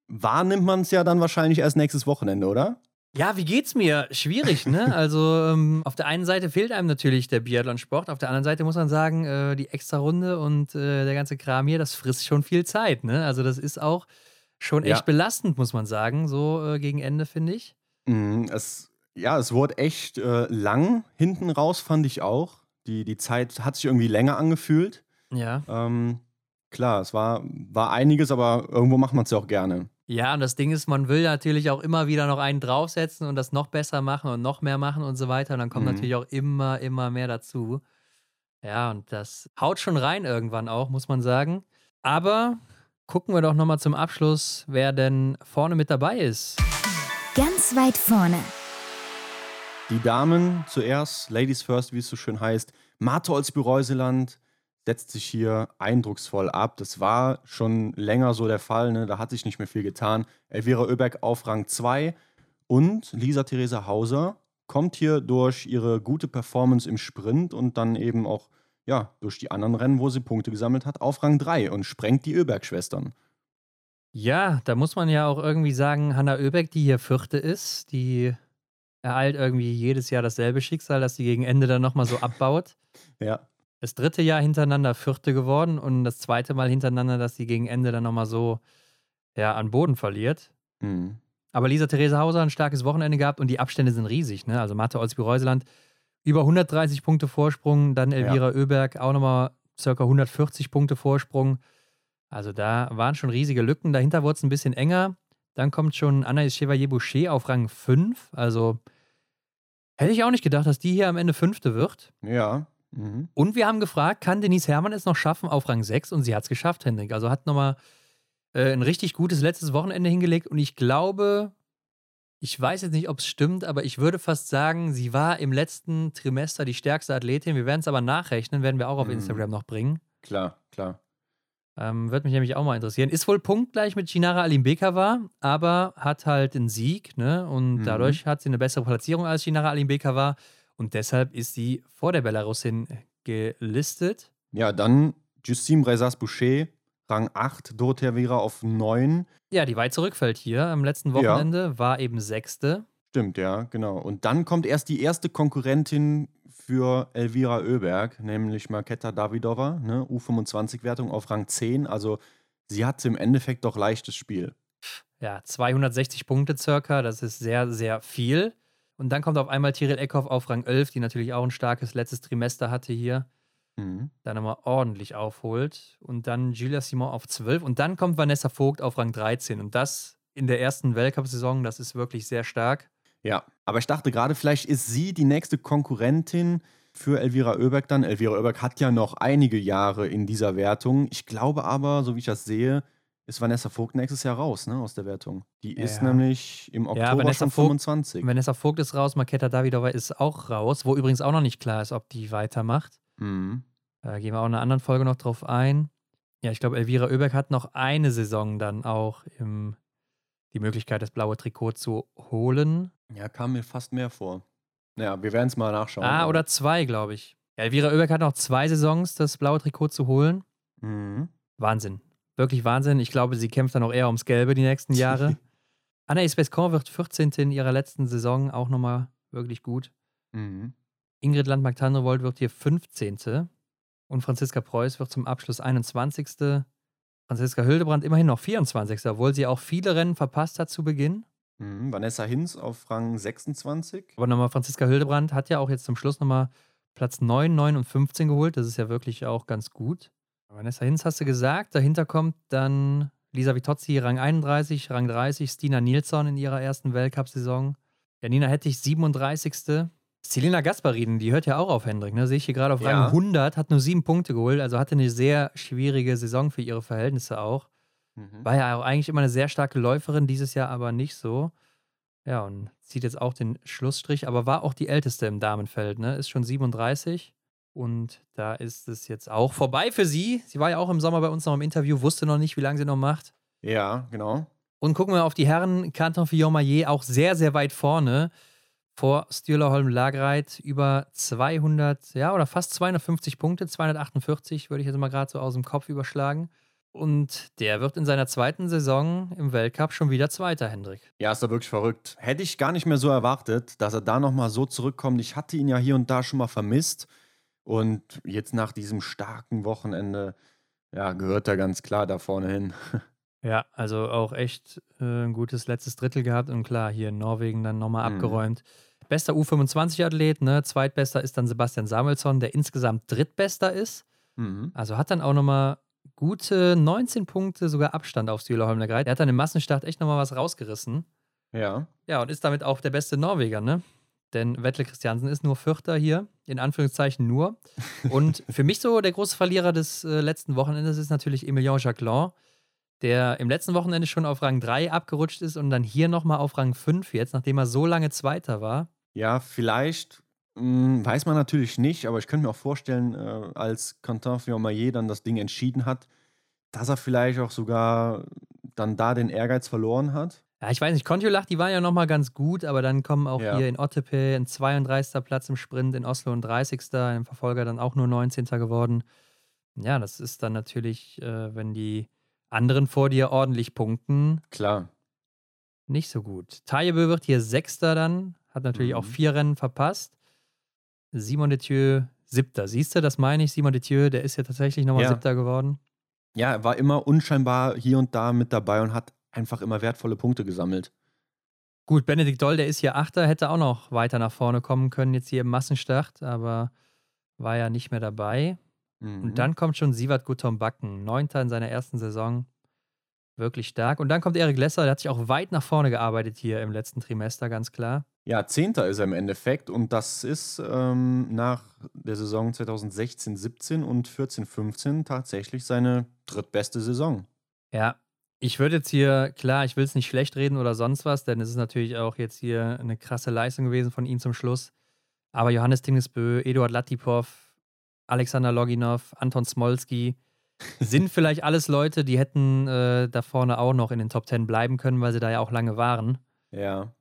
wahrnimmt man es ja dann wahrscheinlich erst nächstes Wochenende, oder? Ja, wie geht's mir? Schwierig, ne? Also ähm, auf der einen Seite fehlt einem natürlich der Biathlon-Sport, auf der anderen Seite muss man sagen, äh, die extra Runde und äh, der ganze Kram hier, das frisst schon viel Zeit, ne? Also das ist auch schon echt Ja. belastend, muss man sagen, so äh, gegen Ende, finde ich. Mhm, Es, ja, es wurde echt äh, lang hinten raus, fand ich auch. Die, die Zeit hat sich irgendwie länger angefühlt. Ja. Ähm, klar, es war, war einiges, aber irgendwo macht man es ja auch gerne. Ja, und das Ding ist, man will natürlich auch immer wieder noch einen draufsetzen und das noch besser machen und noch mehr machen und so weiter. Und dann kommt Mhm. natürlich auch immer, immer mehr dazu. Ja, und das haut schon rein irgendwann auch, muss man sagen. Aber gucken wir doch nochmal zum Abschluss, wer denn vorne mit dabei ist. Ganz weit vorne. Die Damen zuerst, Ladies first, wie es so schön heißt. Martholz-Büreuseland setzt sich hier eindrucksvoll ab. Das war schon länger so der Fall, ne? da hat sich nicht mehr viel getan. Elvira Oeberg auf Rang 2 und Lisa Theresa Hauser kommt hier durch ihre gute Performance im Sprint und dann eben auch ja, durch die anderen Rennen, wo sie Punkte gesammelt hat, auf Rang 3 und sprengt die Oeberg-Schwestern. Ja, da muss man ja auch irgendwie sagen, Hanna Oebeck, die hier Vierte ist, die ereilt irgendwie jedes Jahr dasselbe Schicksal, dass sie gegen Ende dann nochmal so abbaut. Ja. Das dritte Jahr hintereinander Vierte geworden und das zweite Mal hintereinander, dass sie gegen Ende dann nochmal so ja, an Boden verliert. Mhm. Aber Lisa Therese Hauser ein starkes Wochenende gehabt und die Abstände sind riesig. Ne? Also Mathe Olsby-Reuseland über 130 Punkte Vorsprung, dann Elvira ja. Oeberg auch nochmal circa 140 Punkte Vorsprung. Also da waren schon riesige Lücken. Dahinter wurde es ein bisschen enger. Dann kommt schon Anaïs Chevalier-Boucher auf Rang 5. Also hätte ich auch nicht gedacht, dass die hier am Ende Fünfte wird. Ja. Mhm. Und wir haben gefragt, kann Denise Herrmann es noch schaffen auf Rang 6? Und sie hat es geschafft, Hendrik. Also hat nochmal äh, ein richtig gutes letztes Wochenende hingelegt. Und ich glaube, ich weiß jetzt nicht, ob es stimmt, aber ich würde fast sagen, sie war im letzten Trimester die stärkste Athletin. Wir werden es aber nachrechnen, werden wir auch auf mhm. Instagram noch bringen. Klar, klar. Ähm, Würde mich nämlich auch mal interessieren. Ist wohl punktgleich mit Chinara Alimbekava, aber hat halt den Sieg, ne? Und mhm. dadurch hat sie eine bessere Platzierung als Chinara Alimbekava. Und deshalb ist sie vor der Belarusin gelistet. Ja, dann Justine Brezas-Boucher, Rang 8, Dorothea Vera auf 9. Ja, die weit zurückfällt hier am letzten Wochenende, ja. war eben Sechste. Stimmt, ja, genau. Und dann kommt erst die erste Konkurrentin für Elvira Oeberg, nämlich Marketa Davidova, ne, U25-Wertung auf Rang 10. Also sie hatte im Endeffekt doch leichtes Spiel. Ja, 260 Punkte circa, das ist sehr, sehr viel. Und dann kommt auf einmal Tiril Eckhoff auf Rang 11, die natürlich auch ein starkes letztes Trimester hatte hier. Mhm. Da nochmal ordentlich aufholt. Und dann Julia Simon auf 12. Und dann kommt Vanessa Vogt auf Rang 13. Und das in der ersten Weltcup-Saison, das ist wirklich sehr stark. Ja, aber ich dachte gerade, vielleicht ist sie die nächste Konkurrentin für Elvira Oeberg dann. Elvira Oeberg hat ja noch einige Jahre in dieser Wertung. Ich glaube aber, so wie ich das sehe, ist Vanessa Vogt nächstes Jahr raus, ne, aus der Wertung. Die ist ja. nämlich im Oktober ja, Vanessa schon 25. Vogt, Vanessa Vogt ist raus, Marketa Davidova ist auch raus, wo übrigens auch noch nicht klar ist, ob die weitermacht. Mhm. Da gehen wir auch in einer anderen Folge noch drauf ein. Ja, ich glaube, Elvira Oeberg hat noch eine Saison dann auch im, die Möglichkeit, das blaue Trikot zu holen. Ja, kam mir fast mehr vor. Ja, wir werden es mal nachschauen. Ah, oder zwei, glaube ich. Ja, Elvira Oeberg hat noch zwei Saisons, das blaue Trikot zu holen. Mhm. Wahnsinn. Wirklich Wahnsinn. Ich glaube, sie kämpft dann auch eher ums Gelbe die nächsten Jahre. Anaïs Bescon wird 14. in ihrer letzten Saison auch nochmal wirklich gut. Mhm. Ingrid Landmark-Tandrevold wird hier 15. Und Franziska Preuß wird zum Abschluss 21. Franziska Hildebrand immerhin noch 24. Obwohl sie auch viele Rennen verpasst hat zu Beginn. Mhm. Vanessa Hinz auf Rang 26. Aber nochmal, Franziska Hildebrand hat ja auch jetzt zum Schluss nochmal Platz 9, 9 und 15 geholt. Das ist ja wirklich auch ganz gut. Vanessa Hinz hast du gesagt. Dahinter kommt dann Lisa Vitozzi, Rang 31, Rang 30, Stina Nilsson in ihrer ersten Weltcup-Saison. Janina Hettich, 37. Selina Gasparin, die hört ja auch auf Hendrik, ne? Sehe ich hier gerade auf Rang ja. 100, hat nur sieben Punkte geholt, also hatte eine sehr schwierige Saison für ihre Verhältnisse auch. Mhm. War ja auch eigentlich immer eine sehr starke Läuferin, dieses Jahr aber nicht so. Ja, und zieht jetzt auch den Schlussstrich, aber war auch die älteste im Damenfeld, ne? Ist schon 37. Und da ist es jetzt auch vorbei für sie. Sie war ja auch im Sommer bei uns noch im Interview, wusste noch nicht, wie lange sie noch macht. Ja, genau. Und gucken wir auf die Herren. Canton Fillon-Maillet auch sehr, sehr weit vorne vor Stühlerholm Lagreit über 200, ja, oder fast 250 Punkte, 248 würde ich jetzt mal gerade so aus dem Kopf überschlagen. Und der wird in seiner zweiten Saison im Weltcup schon wieder Zweiter, Hendrik. Ja, ist doch wirklich verrückt. Hätte ich gar nicht mehr so erwartet, dass er da nochmal so zurückkommt. Ich hatte ihn ja hier und da schon mal vermisst. Und jetzt nach diesem starken Wochenende, ja, gehört er ganz klar da vorne hin. Ja, also auch echt äh, ein gutes letztes Drittel gehabt und klar, hier in Norwegen dann nochmal mhm. abgeräumt. Bester U25-Athlet, ne? Zweitbester ist dann Sebastian Samuelsson, der insgesamt drittbester ist. Mhm. Also hat dann auch nochmal gute 19 Punkte sogar Abstand auf Stühler Holmler Er hat dann im Massenstart echt nochmal was rausgerissen. Ja. Ja, und ist damit auch der beste Norweger, ne? Denn Wettle Christiansen ist nur Vierter hier, in Anführungszeichen nur. Und für mich so der große Verlierer des äh, letzten Wochenendes ist natürlich Emilien Jacquelin, der im letzten Wochenende schon auf Rang 3 abgerutscht ist und dann hier nochmal auf Rang 5 jetzt, nachdem er so lange Zweiter war. Ja, vielleicht mh, hm, weiß man natürlich nicht, aber ich könnte mir auch vorstellen, äh, als Quentin Fillon-Maillet dann das Ding entschieden hat, dass er vielleicht auch sogar dann da den Ehrgeiz verloren hat. Ja, ich weiß nicht, Kontiolach, die war ja nochmal ganz gut, aber dann kommen auch ja. hier in Ottepe ein 32. Platz im Sprint, in Oslo ein 30. Im Verfolger dann auch nur 19. geworden. Ja, das ist dann natürlich, äh, wenn die anderen vor dir ordentlich punkten. Klar. Nicht so gut. Tajebö wird hier Sechster dann, hat natürlich Mhm. auch vier Rennen verpasst. Simon Detieu Siebter. Siehst du, das meine ich, Simon Detieu, der ist ja tatsächlich nochmal Ja. Siebter geworden. Ja, er war immer unscheinbar hier und da mit dabei und hat einfach immer wertvolle Punkte gesammelt. Gut, Benedikt Doll, der ist hier Achter, hätte auch noch weiter nach vorne kommen können, jetzt hier im Massenstart, aber war ja nicht mehr dabei. Mhm. Und dann kommt schon Sivat Guttorm Backen, Neunter in seiner ersten Saison. Wirklich stark. Und dann kommt Erik Lesser, der hat sich auch weit nach vorne gearbeitet hier im letzten Trimester, ganz klar. Ja, Zehnter ist er im Endeffekt und das ist ähm, nach der Saison 2016-17 und 14-15 tatsächlich seine drittbeste Saison. Ja, ich würde jetzt hier, klar, ich will es nicht schlecht reden oder sonst was, denn es ist natürlich auch jetzt hier eine krasse Leistung gewesen von ihm zum Schluss. Aber Johannes Tingesbö, Eduard Latipov, Alexander Loginov, Anton Smolski sind vielleicht alles Leute, die hätten äh, da vorne auch noch in den Top Ten bleiben können, weil sie da ja auch lange waren. Ja.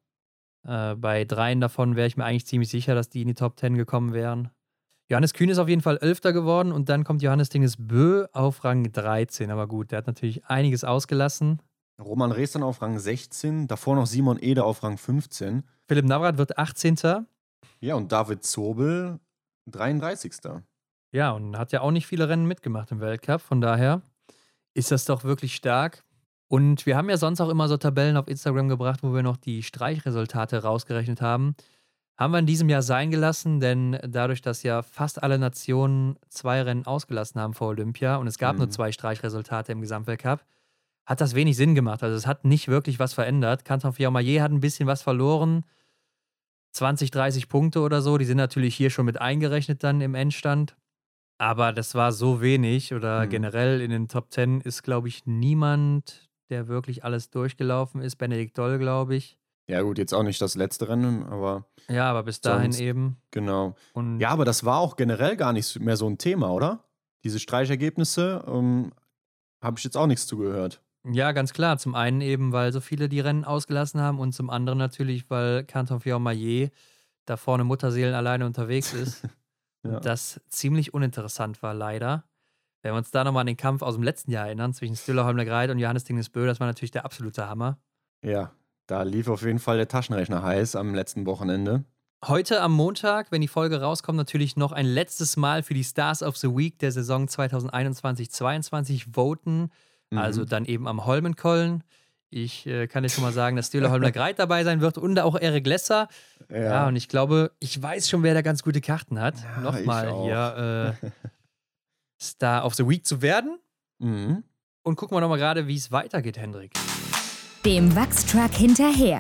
Äh, bei dreien davon wäre ich mir eigentlich ziemlich sicher, dass die in die Top Ten gekommen wären. Johannes Kühn ist auf jeden Fall Elfter geworden und dann kommt Johannes Dingesbö auf Rang 13. Aber gut, der hat natürlich einiges ausgelassen. Roman Rees dann auf Rang 16, davor noch Simon Ede auf Rang 15. Philipp Navrat wird 18. Ja, und David Zobel 33. Ja, und hat ja auch nicht viele Rennen mitgemacht im Weltcup. Von daher ist das doch wirklich stark. Und wir haben ja sonst auch immer so Tabellen auf Instagram gebracht, wo wir noch die Streichresultate rausgerechnet haben. Haben wir in diesem Jahr sein gelassen, denn dadurch, dass ja fast alle Nationen zwei Rennen ausgelassen haben vor Olympia und es gab nur Mhm. zwei Streichresultate im Gesamtweltcup, hat das wenig Sinn gemacht. Also es hat nicht wirklich was verändert. Canton Fiormaillet hat ein bisschen was verloren. 20, 30 Punkte oder so. Die sind natürlich hier schon mit eingerechnet dann im Endstand. Aber das war so wenig oder Mhm. generell in den Top 10 ist, glaube ich, niemand, der wirklich alles durchgelaufen ist. Benedikt Doll, glaube ich. Ja, gut, jetzt auch nicht das letzte Rennen, aber Ja, aber bis dahin Sonst- eben. genau. Und Ja, aber das war auch generell gar nicht mehr so ein Thema, oder? Diese Streichergebnisse ähm, habe ich jetzt auch nichts zugehört. Ja, ganz klar. Zum einen eben, weil so viele die Rennen ausgelassen haben und zum anderen natürlich, weil Canton Fiormaillet da vorne Mutterseelen alleine unterwegs ist. Ja. Das ziemlich uninteressant war, leider. Wenn wir uns da nochmal an den Kampf aus dem letzten Jahr erinnern, zwischen Stiller Holmler Greit und Johannes Dingesbö, das war natürlich der absolute Hammer. ja, da lief auf jeden Fall der Taschenrechner heiß am letzten Wochenende. Heute am Montag, wenn die Folge rauskommt, natürlich noch ein letztes Mal für die Stars of the Week der Saison 2021-22 voten. Mhm. Also dann eben am Holmenkollen. Ich äh, kann dir schon mal sagen, dass Stühler Holmler Greit dabei sein wird und auch Erik Lesser. Ja. und ich glaube, ich weiß schon, wer da ganz gute Karten hat. Ja, Nochmal hier äh, Star of the Week zu werden. Mhm. Und gucken wir nochmal gerade, wie es weitergeht, Hendrik. Dem Wachstruck hinterher.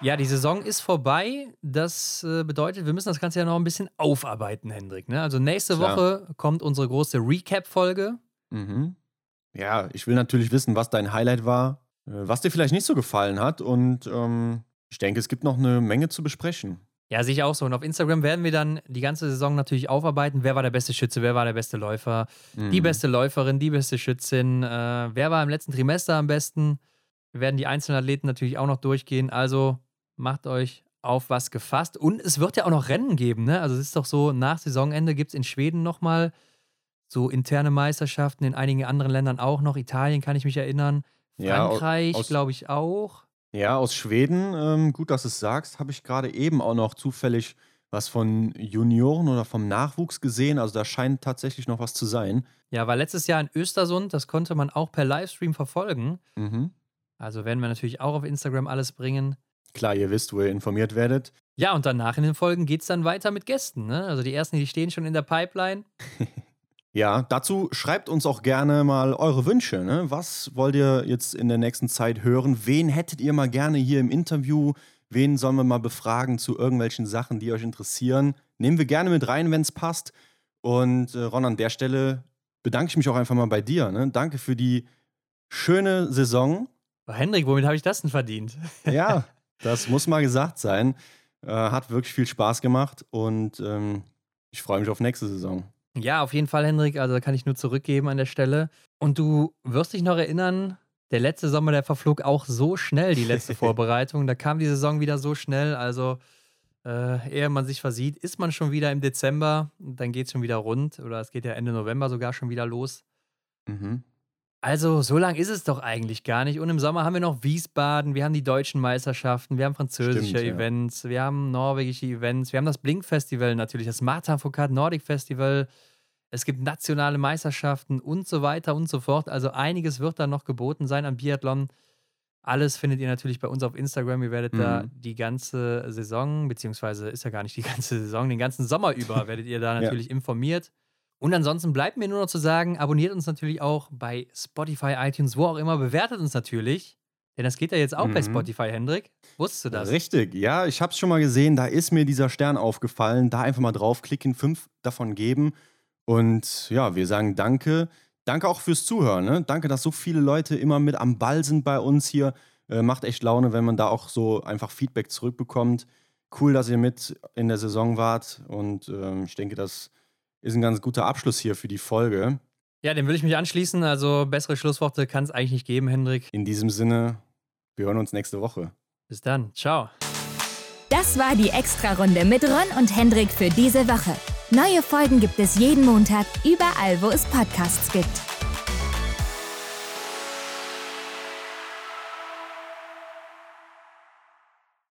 Ja, die Saison ist vorbei. Das äh, bedeutet, wir müssen das Ganze ja noch ein bisschen aufarbeiten, Hendrik. Ne? Also nächste Klar. Woche kommt unsere große Recap-Folge. Mhm. Ja, ich will natürlich wissen, was dein Highlight war, äh, was dir vielleicht nicht so gefallen hat und ähm, ich denke, es gibt noch eine Menge zu besprechen. Ja, sehe ich auch so. Und auf Instagram werden wir dann die ganze Saison natürlich aufarbeiten. Wer war der beste Schütze? Wer war der beste Läufer? Die Mhm. beste Läuferin, die beste Schützin. Äh, wer war im letzten Trimester am besten? Wir werden die einzelnen Athleten natürlich auch noch durchgehen. Also macht euch auf was gefasst. Und es wird ja auch noch Rennen geben. Ne? Also es ist doch so, nach Saisonende gibt es in Schweden nochmal so interne Meisterschaften, in einigen anderen Ländern auch noch. Italien kann ich mich erinnern. Ja, Frankreich, aus- glaube ich, auch. Ja, aus Schweden, ähm, gut, dass du es sagst, habe ich gerade eben auch noch zufällig was von Junioren oder vom Nachwuchs gesehen. Also da scheint tatsächlich noch was zu sein. Ja, war letztes Jahr in Östersund. Das konnte man auch per Livestream verfolgen. Mhm. Also werden wir natürlich auch auf Instagram alles bringen. Klar, ihr wisst, wo ihr informiert werdet. Ja, und danach in den Folgen geht es dann weiter mit Gästen. Ne? Also die ersten, die stehen schon in der Pipeline. Ja, dazu schreibt uns auch gerne mal eure Wünsche. Ne? Was wollt ihr jetzt in der nächsten Zeit hören? Wen hättet ihr mal gerne hier im Interview? Wen sollen wir mal befragen zu irgendwelchen Sachen, die euch interessieren? Nehmen wir gerne mit rein, wenn es passt. Und äh, Ron, an der Stelle bedanke ich mich auch einfach mal bei dir. Ne? Danke für die schöne Saison. Oh, Hendrik, womit habe ich das denn verdient? Ja, das muss mal gesagt sein. Äh, hat wirklich viel Spaß gemacht und ähm, ich freue mich auf nächste Saison. Ja, auf jeden Fall, Hendrik. Also da kann ich nur zurückgeben an der Stelle. Und du wirst dich noch erinnern, der letzte Sommer, der verflog auch so schnell, die letzte Vorbereitung. Da kam die Saison wieder so schnell. Also, äh, ehe man sich versieht, ist man schon wieder im Dezember. Dann geht es schon wieder rund. Oder es geht ja Ende November sogar schon wieder los. Mhm. Also, so lang ist es doch eigentlich gar nicht. Und im Sommer haben wir noch Wiesbaden, wir haben die deutschen Meisterschaften, wir haben französische Stimmt, ja. Events, wir haben norwegische Events, wir haben das Blink-Festival natürlich, das Martin Foucault Nordic Festival. Es gibt nationale Meisterschaften und so weiter und so fort. Also, einiges wird da noch geboten sein am Biathlon. Alles findet ihr natürlich bei uns auf Instagram. Ihr werdet da Mhm. die ganze Saison, beziehungsweise ist ja gar nicht die ganze Saison, den ganzen Sommer über werdet ihr da Ja. natürlich informiert. Und ansonsten bleibt mir nur noch zu sagen, abonniert uns natürlich auch bei Spotify, iTunes, wo auch immer, bewertet uns natürlich. Denn das geht ja jetzt auch bei Mhm. Spotify, Hendrik. Wusstest du das? Richtig, ja, ich habe es schon mal gesehen, da ist mir dieser Stern aufgefallen. Da einfach mal draufklicken, fünf davon geben. Und ja, wir sagen danke. Danke auch fürs Zuhören. Ne? Danke, dass so viele Leute immer mit am Ball sind bei uns hier. Äh, macht echt Laune, wenn man da auch so einfach Feedback zurückbekommt. Cool, dass ihr mit in der Saison wart. Und ähm, ich denke, das ist ein ganz guter Abschluss hier für die Folge. Ja, dem will ich mich anschließen. Also bessere Schlussworte kann es eigentlich nicht geben, Hendrik. In diesem Sinne, wir hören uns nächste Woche. Bis dann. Ciao. Das war die Extra-Runde mit Ron und Hendrik für diese Woche. Neue Folgen gibt es jeden Montag, überall, wo es Podcasts gibt.